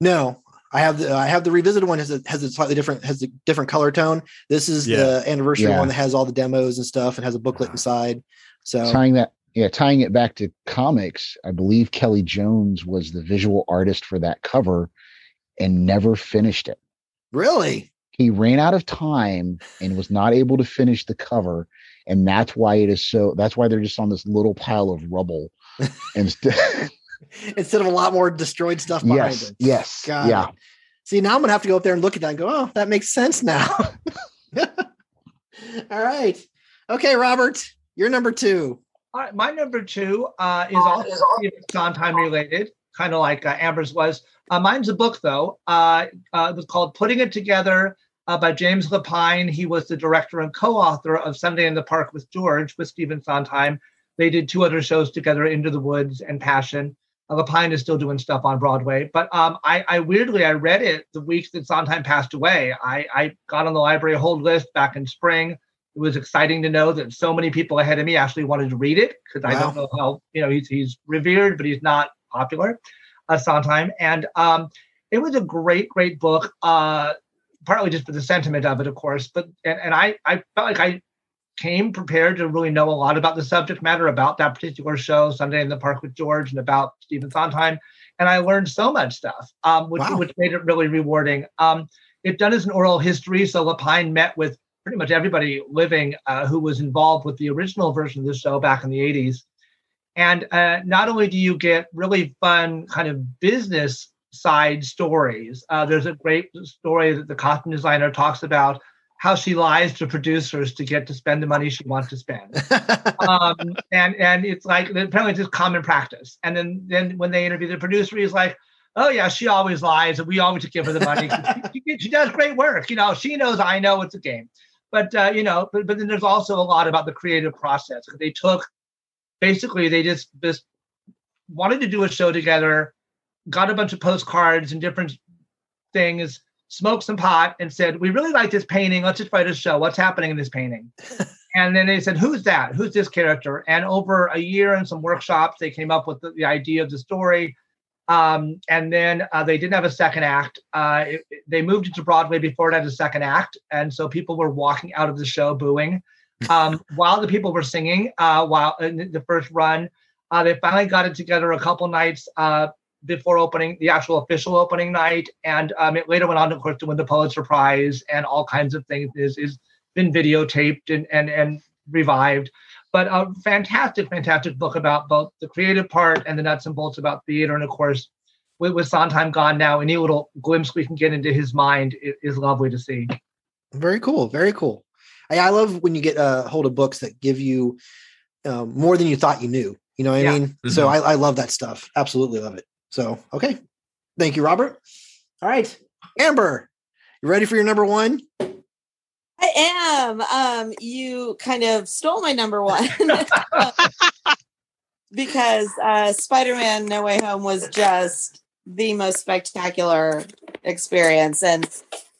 no. I have the I have the revisited one has a has a slightly different has a different color tone. This is Yeah. the anniversary Yeah. one that has all the demos and stuff and has a booklet ah. inside. So Tying that, yeah, tying it back to comics, I believe Kelly Jones was the visual artist for that cover and never finished it. really, He ran out of time and was not able to finish the cover. And that's why it is so that's why they're just on this little pile of rubble. Instead, instead of a lot more destroyed stuff behind yes, it. yes, Got yeah. See, now I'm gonna have to go up there and look at that and go, oh, that makes sense now. All right. Okay, Robert, you're number two. All right, my number two uh, is also Stephen Sondheim related, kind of like uh, Amber's was. Uh, mine's a book, though. Uh, uh, it was called Putting It Together uh, by James Lapine. He was the director and co author of Sunday in the Park with George with Stephen Sondheim. They did two other shows together, Into the Woods and Passion. Uh, Lapine is still doing stuff on Broadway. But um, I, I weirdly, I read it the week that Sondheim passed away. I, I got on the library hold list back in spring it was exciting to know that so many people ahead of me actually wanted to read it because I don't know how you know he's he's revered, but he's not popular. Uh, Sondheim, and um, it was a great, great book. Uh, partly just for the sentiment of it, of course, but and, and I I felt like I came prepared to really know a lot about the subject matter about that particular show, Sunday in the Park with George, and about Stephen Sondheim, and I learned so much stuff, um, which Wow. which made it really rewarding. Um, it done as an oral history, so Lapine met with pretty much everybody living uh, who was involved with the original version of the show back in the 80s. And uh, not only do you get really fun kind of business side stories, uh, there's a great story that the costume designer talks about how she lies to producers to get to spend the money she wants to spend. um, and and it's like apparently it's just common practice. And then then when they interview the producer, he's like, "Oh yeah, she always lies, and we always give her the money. she, she- she does great work. You know, she knows I know it's a game." But uh, you know, but, but then there's also a lot about the creative process. They took basically they just just wanted to do a show together, got a bunch of postcards and different things, smoked some pot, and said, "We really like this painting. Let's just write a show. What's happening in this painting?" and then they said, "Who's that? Who's this character?" And over a year and some workshops, they came up with the, the idea of the story. Um, and then uh, they didn't have a second act. Uh, it, they moved it to Broadway before it had a second act, and so people were walking out of the show booing um, while the people were singing. Uh, while in the first run, uh, they finally got it together a couple nights uh, before opening the actual official opening night, and um, it later went on, of course, to win the Pulitzer Prize and all kinds of things. Is is been videotaped and and and revived. But a fantastic, fantastic book about both the creative part and the nuts and bolts about theater, and of course, with, with Sondheim gone now, any little glimpse we can get into his mind i- is lovely to see. Very cool. Very cool. I, I love when you get a hold of books that give you um, more than you thought you knew. You know what Yeah. I mean? So I, I love that stuff. Absolutely love it. So, okay. Thank you, Robert. All right. Amber, you ready for your number one? I am. Um, you kind of stole my number one because uh, Spider-Man: No Way Home was just the most spectacular experience, and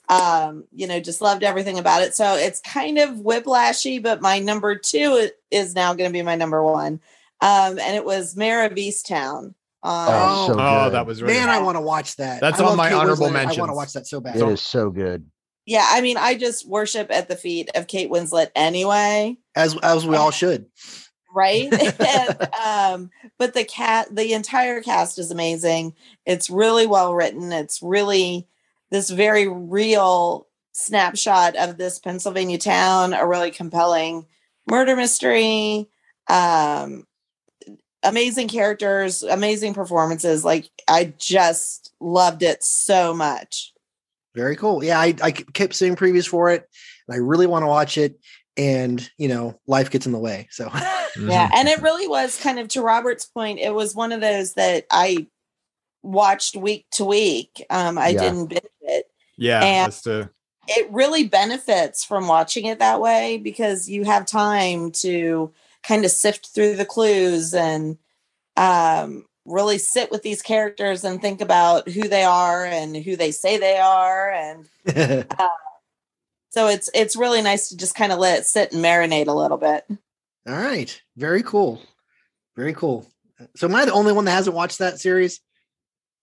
um, you know, just loved everything about it. So it's kind of whiplashy, but my number two is now going to be my number one, um, and it was Mare of Easttown. On, Oh, so Oh, that was really Man, good. I want to watch that. That's I on my Kate honorable Winslet. I want to watch that so bad. It is so good. yeah, I mean, I just worship at the feet of Kate Winslet anyway. As as we all should. right and, um but the cat the entire cast is amazing it's really well written it's really this very real snapshot of this pennsylvania town a really compelling murder mystery um amazing characters amazing performances like i just loved it so much Very cool. Yeah, I, I kept seeing previews for it. And I really want to watch it. And, you know, life gets in the way. So, Mm-hmm. Yeah, and it really was kind of to Robert's point. It was one of those that I watched week to week. Um, I Yeah. didn't binge it. yeah, and- that's the It really benefits from watching it that way because you have time to kind of sift through the clues and um, really sit with these characters and think about who they are and who they say they are, and so it's it's really nice to just kind of let it sit and marinate a little bit. all right. Very cool. Very cool. So, am I the only one that hasn't watched that series?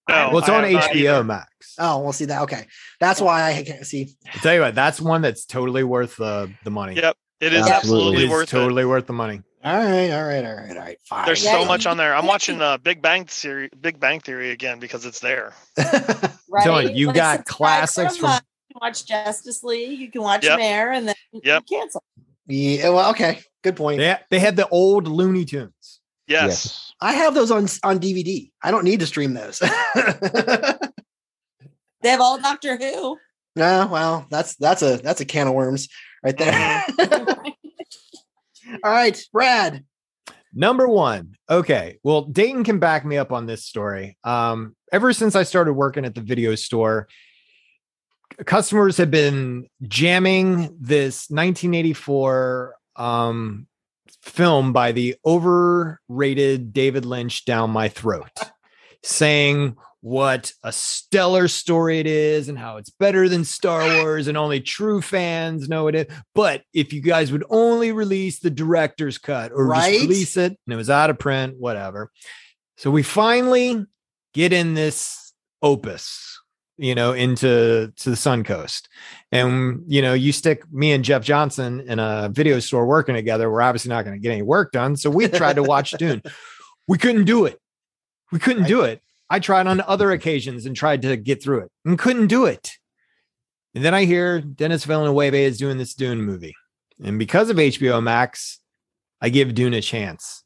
No, well, it's I on HBO. Max. Oh, we'll see that. Okay. That's why I can't see. I'll tell you what, that's one that's totally worth the the money. Yep, it is Absolutely. absolutely It is worth totally worth the money. All right. All right. All right. All right. Fine. There's Yeah, so much on there. I'm watching uh, Big Bang Theory, Big Bang Theory again because it's there. Right? telling you, you got subscribe classics from- you can watch Justice League, you can watch Yep. Mare, and then you Yep. cancel. yeah. Well, okay. Good point. They they had the old Looney Tunes. Yes. I have those on on DVD. I don't need to stream those. They have all Doctor Who. no, well, that's that's a that's a can of worms right there. All right, Brad. Number one. Okay. Well, Dayton can back me up on this story. Um, ever since I started working at the video store, customers have been jamming this 1984 um, film by the overrated David Lynch down my throat, saying what a stellar story it is and how it's better than Star Wars and only true fans know it is. But if you guys would only release the director's cut or Right? just release it and it was out of print, whatever. So we finally get in this opus, you know, into to the Suncoast. And you know, you stick me and Jeff Johnson in a video store working together, we're obviously not going to get any work done. So we tried to watch Dune. We couldn't do it. We couldn't do it. I tried on other occasions and tried to get through it and couldn't do it. And then I hear Denis Villeneuve is doing this Dune movie. And because of HBO Max, I give Dune a chance.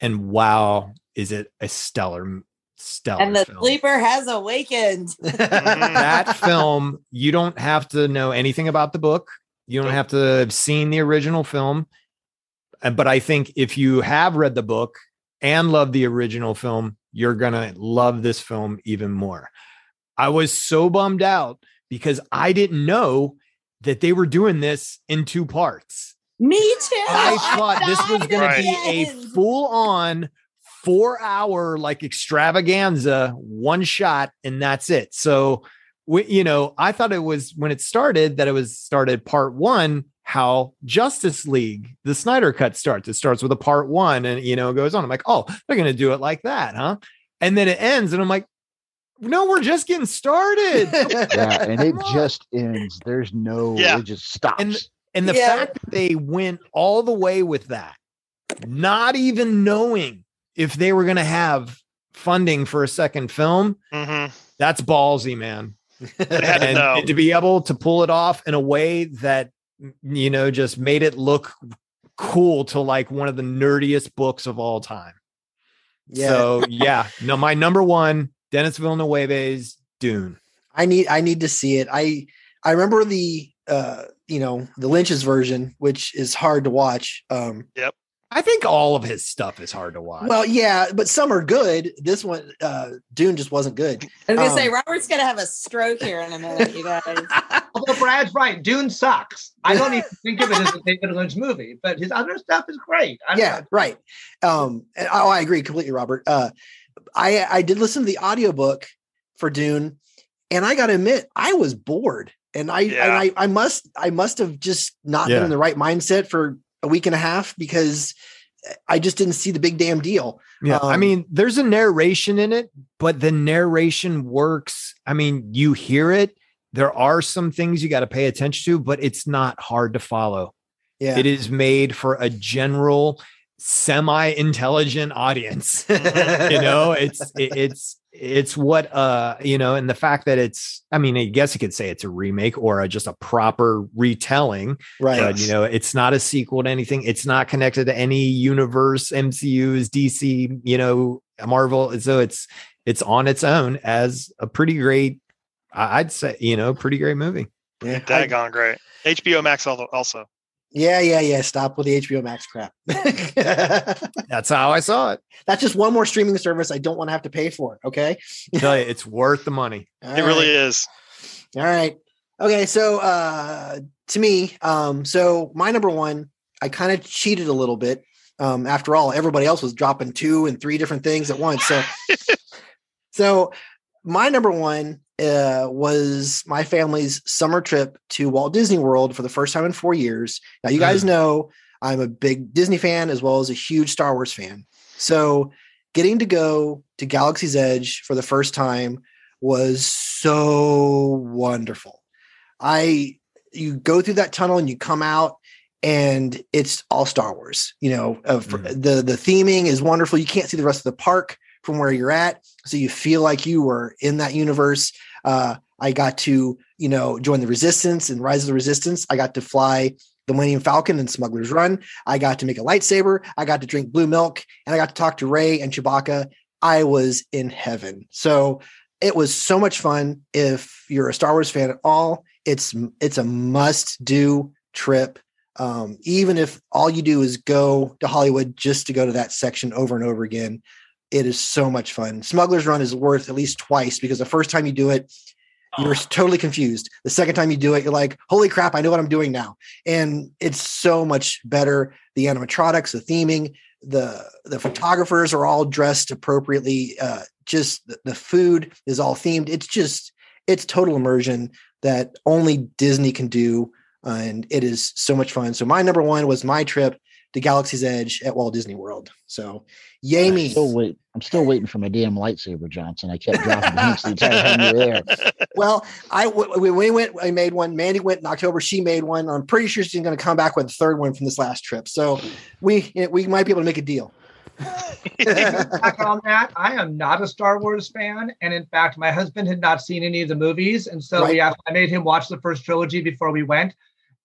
And wow, is it a stellar, stellar and the film. sleeper has awakened. that film, you don't have to know anything about the book. You don't have to have seen the original film. Uh, But I think if you have read the book and love the original film, you're going to love this film even more. I was so bummed out because I didn't know that they were doing this in two parts. Me too. I thought this was going to be a full on four hour like extravaganza, one shot, and that's it. So, we, you know, I thought it was when it started that it was started part one, how Justice League, the Snyder cut starts. It starts with a part one and, you know, goes on. I'm like, oh, they're going to do it like that, huh? And then it ends, and I'm like, no, we're just getting started. yeah, and it just ends. There's no, Yeah. it just stops. And and the Yeah. fact that they went all the way with that, not even knowing if they were going to have funding for a second film, hmm that's ballsy, man. They had to And, and to be able to pull it off in a way that you know just made it look cool to like one of the nerdiest books of all time. Yeah. So yeah, no, my number one, Denis Villeneuve's Dune. I need I need to see it. I I remember the uh you know the Lynch's version, which is hard to watch. Um I think all of his stuff is hard to watch. well, yeah, but some are good. This one, uh Dune just wasn't good. I was gonna say Um, Robert's gonna have a stroke here in a minute, you guys. Although Brad's right, Dune sucks. I don't even think of it as a David Lynch movie, but his other stuff is great. I'm yeah, right. Um and oh, I agree completely, Robert. Uh I I did listen to the audiobook for Dune, and I gotta admit, I was bored. And I Yeah. and I I must I must have just not Yeah. been in the right mindset for a week and a half because I just didn't see the big damn deal. Yeah, I Um, mean, there's a narration in it, but the narration works. I mean, you hear it. There are some things you got to pay attention to, but it's not hard to follow. Yeah. It is made for a general, semi-intelligent audience. you know, it's it- it's it's what uh you know, and the fact that it's. I mean, I guess you could say it's a remake or a, just a proper retelling right. but you know it's not a sequel to anything it's not connected to any universe mcu's dc you know marvel so it's it's on its own as a pretty great I- i'd say you know pretty great movie yeah. I- Daggone great. HBO Max also. Yeah, yeah, yeah. Stop with the HBO Max crap. that's how i saw it That's just one more streaming service I don't want to have to pay for. Okay. tell you it's worth the money All It really is. All right. Okay. So uh to me, um, so my number one, I kind of cheated a little bit. Um, after all, everybody else was dropping two and three different things at once. So so my number one uh, was my family's summer trip to Walt Disney World for the first time in four years. Now, you guys know I'm a big Disney fan as well as a huge Star Wars fan. So, getting to go to Galaxy's Edge for the first time was so wonderful. I you go through that tunnel and you come out and it's all Star Wars. You know, uh, for- Mhm. the the theming is wonderful. You can't see the rest of the park from where you're at, so you feel like you were in that universe. Uh, I got to you know join the Resistance and Rise of the Resistance. I got to fly the Millennium Falcon and Smuggler's Run. I got to make a lightsaber. I got to drink blue milk, and I got to talk to Rey and Chewbacca. I was in heaven. So it was so much fun. If you're a Star Wars fan at all, it's it's a must do trip. Um, even if all you do is go to Hollywood just to go to that section over and over again, it is so much fun. Smuggler's Run is worth at least twice because the first time you do it, you're totally confused. The second time you do it, you're like, holy crap, I know what I'm doing now. And it's so much better. The animatronics, the theming, the the photographers are all dressed appropriately. Uh, just the, the food is all themed. It's just it's total immersion that only Disney can do, uh, and it is so much fun. So my number one was my trip to Galaxy's Edge at Walt Disney World. So yay I'm me! still wait. I'm still waiting for my damn lightsaber, Johnson. I kept dropping hints the entire time you were there. Well, I we, we went. I made one. Mandy went in October. She made one. I'm pretty sure she's going to come back with a third one from this last trip. So we we might be able to make a deal. back on that, I am not a Star Wars fan, and in fact, my husband had not seen any of the movies, and so we Right. I made him watch the first trilogy before we went,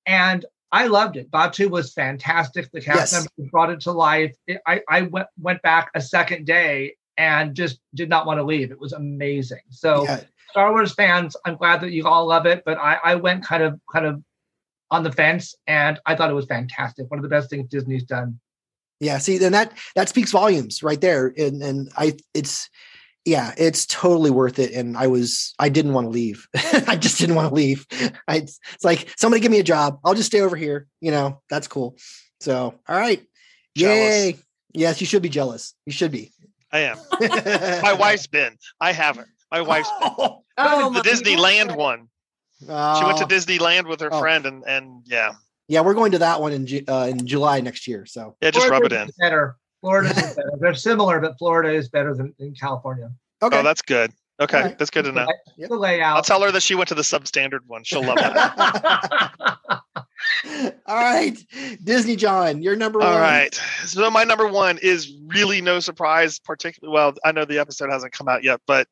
and I loved it. Batuu was fantastic. The cast Yes. members brought it to life. It- I I went went back a second day and just did not want to leave. It was amazing. So Yeah. Star Wars fans, I'm glad that you all love it, but I I went kind of kind of on the fence, and I thought it was fantastic. One of the best things Disney's done. Yeah, see, then that that speaks volumes right there, and and I it's yeah, it's totally worth it. And I was I didn't want to leave. I just didn't want to leave. I, it's like somebody give me a job. I'll just stay over here. You know, that's cool. So all right, Jealous. yay. Yes, you should be jealous. You should be. I am. My wife's been. I haven't. My wife's been. Oh, the my Disneyland God. one. She went to Oh. Disneyland with her Oh. friend, and and yeah, Yeah, we're going to that one in uh, in July next year. So yeah, just rub it in. Better. Florida is better. They're similar, but Florida is better than in California. okay. Oh, that's good. Okay, Alright. that's good to know. Yep. The layout. I'll tell her that she went to the substandard one. She'll love that. All right, Disney John, you're number one. All right. So my number one is really no surprise, particularly. Well, I know the episode hasn't come out yet, but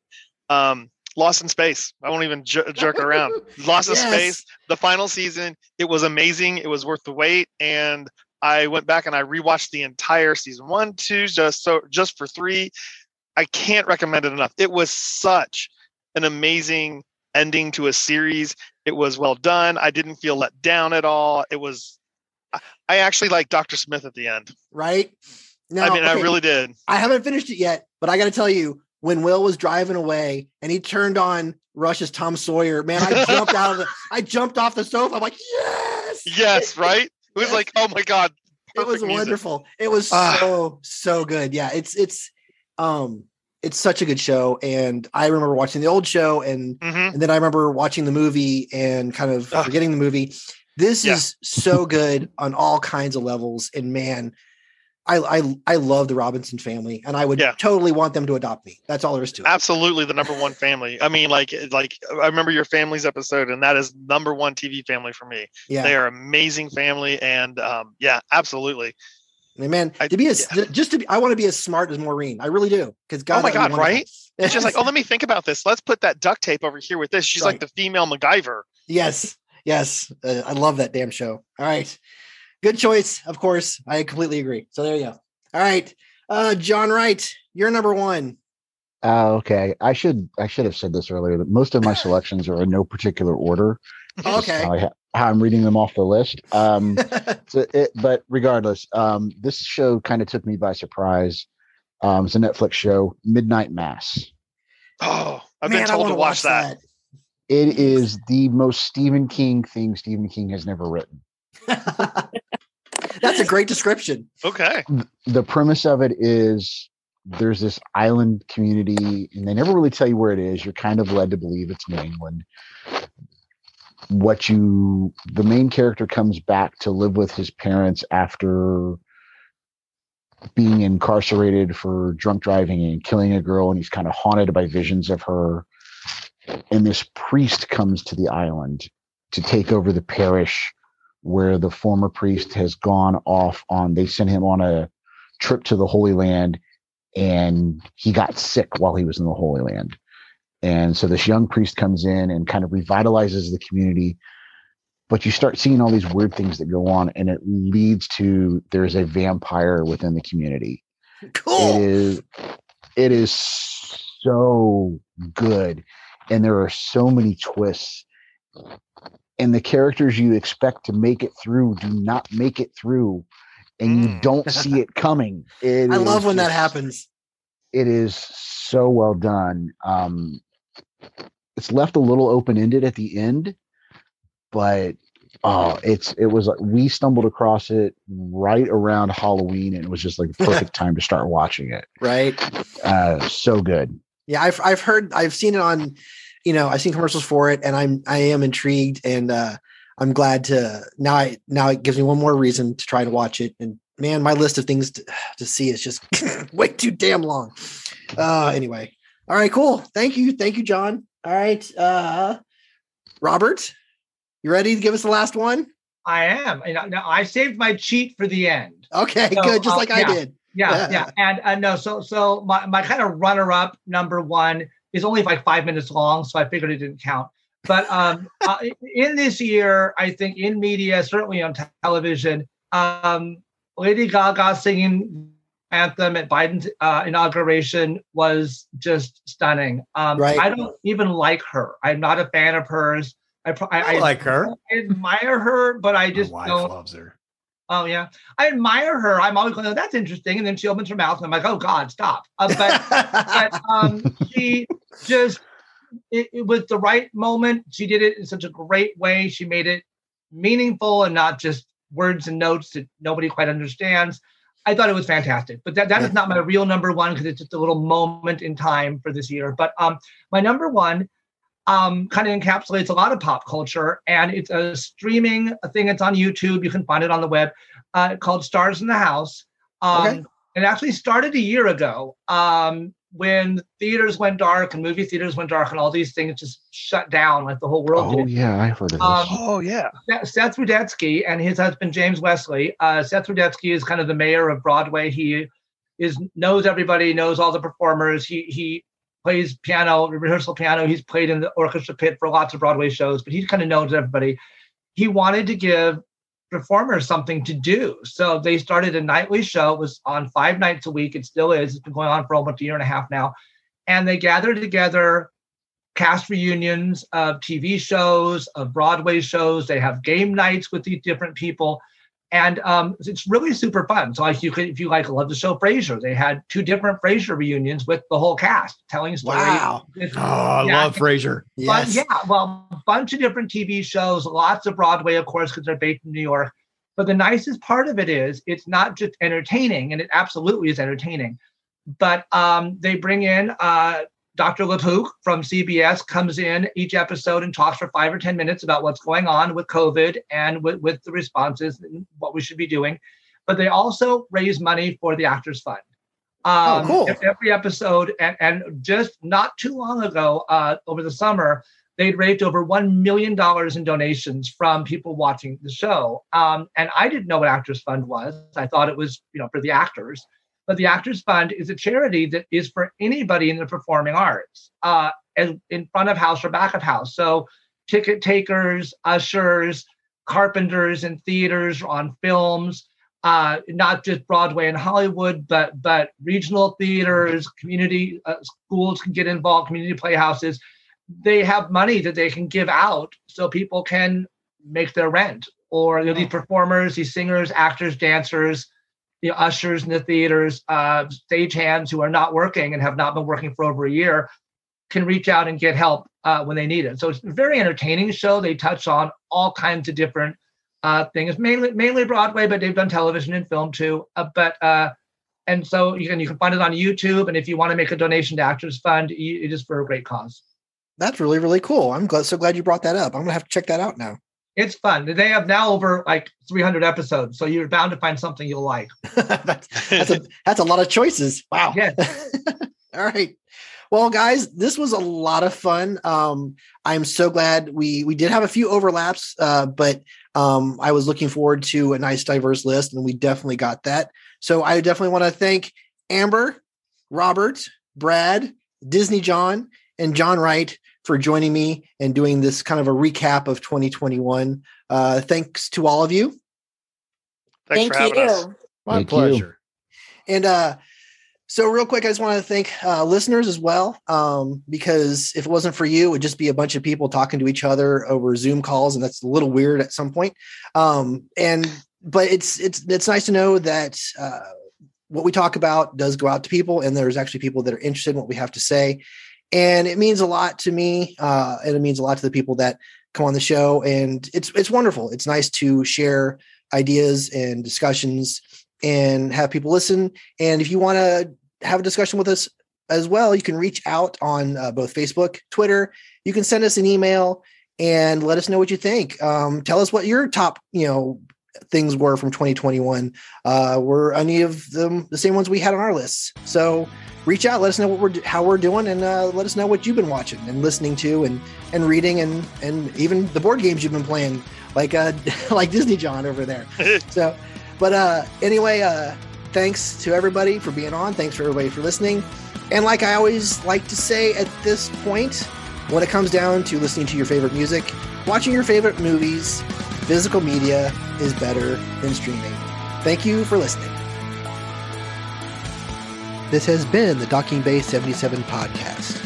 um, Lost in Space. I won't even jer- jerk around. Lost in Space, the final season. It was amazing. It was worth the wait, and I went back and I rewatched the entire season one, two, just so just for three. I can't recommend it enough. It was such an amazing ending to a series. It was well done. I didn't feel let down at all. It was. I- actually like Dr. Smith at the end. Right now, I mean, I really did. I haven't finished it yet, but I got to tell you, when Will was driving away and he turned on Rush's Tom Sawyer, man, I jumped out of the, I jumped off the sofa. I'm like, yes, Yes, right. It was like, oh my god, it was music. wonderful. It was Ah. so so good. Yeah, it's it's um it's such a good show, and I remember watching the old show, and Mhm. and then I remember watching the movie and kind of Ah. forgetting the movie. This Yeah. is so good on all kinds of levels, and man. I, I I love the Robinson family, and I would Yeah. totally want them to adopt me. That's all there is to it. Absolutely, the number one family. I mean, like, like I remember your family's episode, and that is number one TV family for me. Yeah, They are amazing family, and um, yeah, absolutely. And man, I- to be as yeah. just to be, I want to be as smart as Maureen. I really do. Because God, Oh my that would be God, right? It's just like, oh, let me think about this. Let's put that duct tape over here with this. She's like the female MacGyver. yes, yes, uh, I love that damn show. All right, good choice. Of course, I completely agree. So there you go. All right, uh, John Wright, you're number one. Uh, okay, I should I should have said this earlier. That most of my selections are in no particular order. Okay. how, I ha- how I'm reading them off the list. Um, so it, but regardless, um, this show kind of took me by surprise. Um, it's a Netflix show, Midnight Mass. Oh, I've Man, been I told wanna to watch that. It is the most Stephen King thing Stephen King has never written. that. That's a great description. Okay. the premise of it is there's this island community and they never really tell you where it is you're kind of led to believe it's new england what you the main character comes back to live with his parents after being incarcerated for drunk driving and killing a girl and he's kind of haunted by visions of her and this priest comes to the island to take over the parish where the former priest has gone off on they sent him on a trip to the holy land and he got sick while he was in the holy land. And so this young priest comes in and kind of revitalizes the community but you start seeing all these weird things that go on and it leads to there's a vampire within the community. It Cool. is it is so good. And there are so many twists and the characters you expect to make it through do not make it through and you Mm. don't see it coming It I love when that happens. it is so well done um it's left a little open-ended at the end but oh it's it was like we stumbled across it right around halloween and it was just like the perfect time to start watching it Right. uh so good Yeah, I've I've heard I've seen it on, you know, I've seen commercials for it, and I'm I am intrigued, and uh, I'm glad to now. I now it gives me one more reason to try to watch it. And man, my list of things to, to see is just way too damn long. Uh, anyway, all right, cool. Thank you, thank you, John. All right, uh, Robert, you ready to give us the last one? I am. And I- now I saved my cheat for the end. Okay, So, good, just uh, like I yeah. did. Yeah, yeah. And uh, no, so so my, my kind of runner up number one is only like five minutes long, so I figured it didn't count. But um, uh, in this year, I think in media, certainly on te- television, um, Lady Gaga singing anthem at Biden's uh, inauguration was just stunning. Um, Right. I don't even like her. I'm not a fan of hers. I, pro- I, I like her. I admire her, but I My just wife don't. loves her. Oh yeah, I admire her. I'm always going, oh, "That's interesting," and then she opens her mouth, and I'm like, "Oh God, stop!" Uh, but but um, she just it, it was the right moment. She did it in such a great way. She made it meaningful and not just words and notes that nobody quite understands. I thought it was fantastic. But that, that is not my real number one because it's just a little moment in time for this year. But um, my number one um, kind of encapsulates a lot of pop culture, and it's a streaming thing. It's on YouTube. You can find it on the web uh, called Stars in the House. Um, Okay. It actually started a year ago um, when theaters went dark and movie theaters went dark and all these things just shut down like the whole world Oh did. yeah, I heard of this. Um, Oh yeah. Seth- Seth Rudetsky and his husband James Wesley. Uh, Seth Rudetsky is kind of the mayor of Broadway. He is knows everybody, knows all the performers. He he plays piano, rehearsal piano. He's played in the orchestra pit for lots of Broadway shows, but he kind of knows everybody. He wanted to give performers something to do, so they started a nightly show. It was on five nights a week. It still is. It's been going on for almost a year and a half now, and they gathered together cast reunions of TV shows, of Broadway shows. They have game nights with these different people. And um, it's really super fun. So, like, you could, if you like, love the show Frasier, they had two different Frasier reunions with the whole cast telling stories. Wow. It's Oh, I Yeah. love Frasier. fun- Yes. yeah, well, a bunch of different TV shows, lots of Broadway, of course, because they're based in New York. But the nicest part of it is it's not just entertaining, and it absolutely is entertaining. But um, they bring in uh, Dr. LaPook from CBS comes in each episode and talks for five or 10 minutes about what's going on with COVID and with, with the responses and what we should be doing. But they also raise money for the Actors Fund. Um, cool. Every episode, and, and just not too long ago, uh, over the summer, they'd raised over $1 million in donations from people watching the show. Um, and I didn't know what Actors Fund was. I thought it was, you know, for the actors. But the Actors Fund is a charity that is for anybody in the performing arts, uh, as in front of house or back of house. So ticket takers, ushers, carpenters in theaters, on films, uh, not just Broadway and Hollywood, but but regional theaters, community uh, schools can get involved, community playhouses. They have money that they can give out so people can make their rent. Or you know, these performers, these singers, actors, dancers, you know, ushers in the theaters, uh, stagehands who are not working and have not been working for over a year can reach out and get help uh, when they need it. So it's a very entertaining show. They touch on all kinds of different uh, things, mainly mainly Broadway, but they've done television and film too. Uh, but uh, and so you can you can find it on YouTube. And if you want to make a donation to Actors Fund, y- it is for a great cause. That's really, really cool. I'm glad, so glad you brought that up. I'm to have to check that out now. It's fun. They have now over like 300 episodes, so you're bound to find something you'll like. that's, that's, a, that's a lot of choices. Wow. Yes. All right. Well, guys, this was a lot of fun. Um, I'm so glad we we did have a few overlaps, uh, but um, I was looking forward to a nice diverse list, and we definitely got that. So I definitely want to thank Amber, Robert, Brad, Disney John, and John Wright for joining me and doing this kind of a recap of 2021. Uh, thanks to all of you. Thanks Thank for you. us. My Thank you. pleasure. And uh, so, real quick, I just want to thank uh, listeners as well, um, because if it wasn't for you, it would just be a bunch of people talking to each other over Zoom calls, and that's a little weird at some point. Um, and but it's it's it's nice to know that uh, what we talk about does go out to people, and there's actually people that are interested in what we have to say, and it means a lot to me, uh, and it means a lot to the people that come on the show, and it's it's wonderful. It's nice to share ideas and discussions and have people listen. And if you want to have a discussion with us as well, you can reach out on uh, both Facebook, Twitter. You can send us an email and let us know what you think. Um, tell us what your top, you know, things were from 2021. Uh, were any of them the same ones we had on our lists? So reach out, let us know what we're how we're doing, and uh, let us know what you've been watching and listening to, and and reading, and and even the board games you've been playing, like uh like Disney John over there. so, but uh, anyway, uh, thanks to everybody for being on. Thanks for everybody for listening. And like I always like to say at this point, when it comes down to listening to your favorite music, watching your favorite movies, physical media is better than streaming. Thank you for listening. This has been the Docking Bay 77 podcast.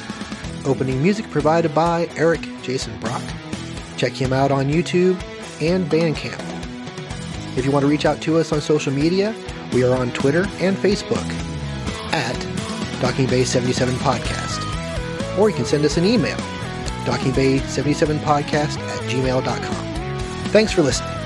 Opening music provided by Eric Jason Brock. Check him out on YouTube and Bandcamp. If you want to reach out to us on social media, we are on Twitter and Facebook at Docking Bay 77 Podcast. Or you can send us an email, dockingbay77podcast at gmail.com. Thanks for listening.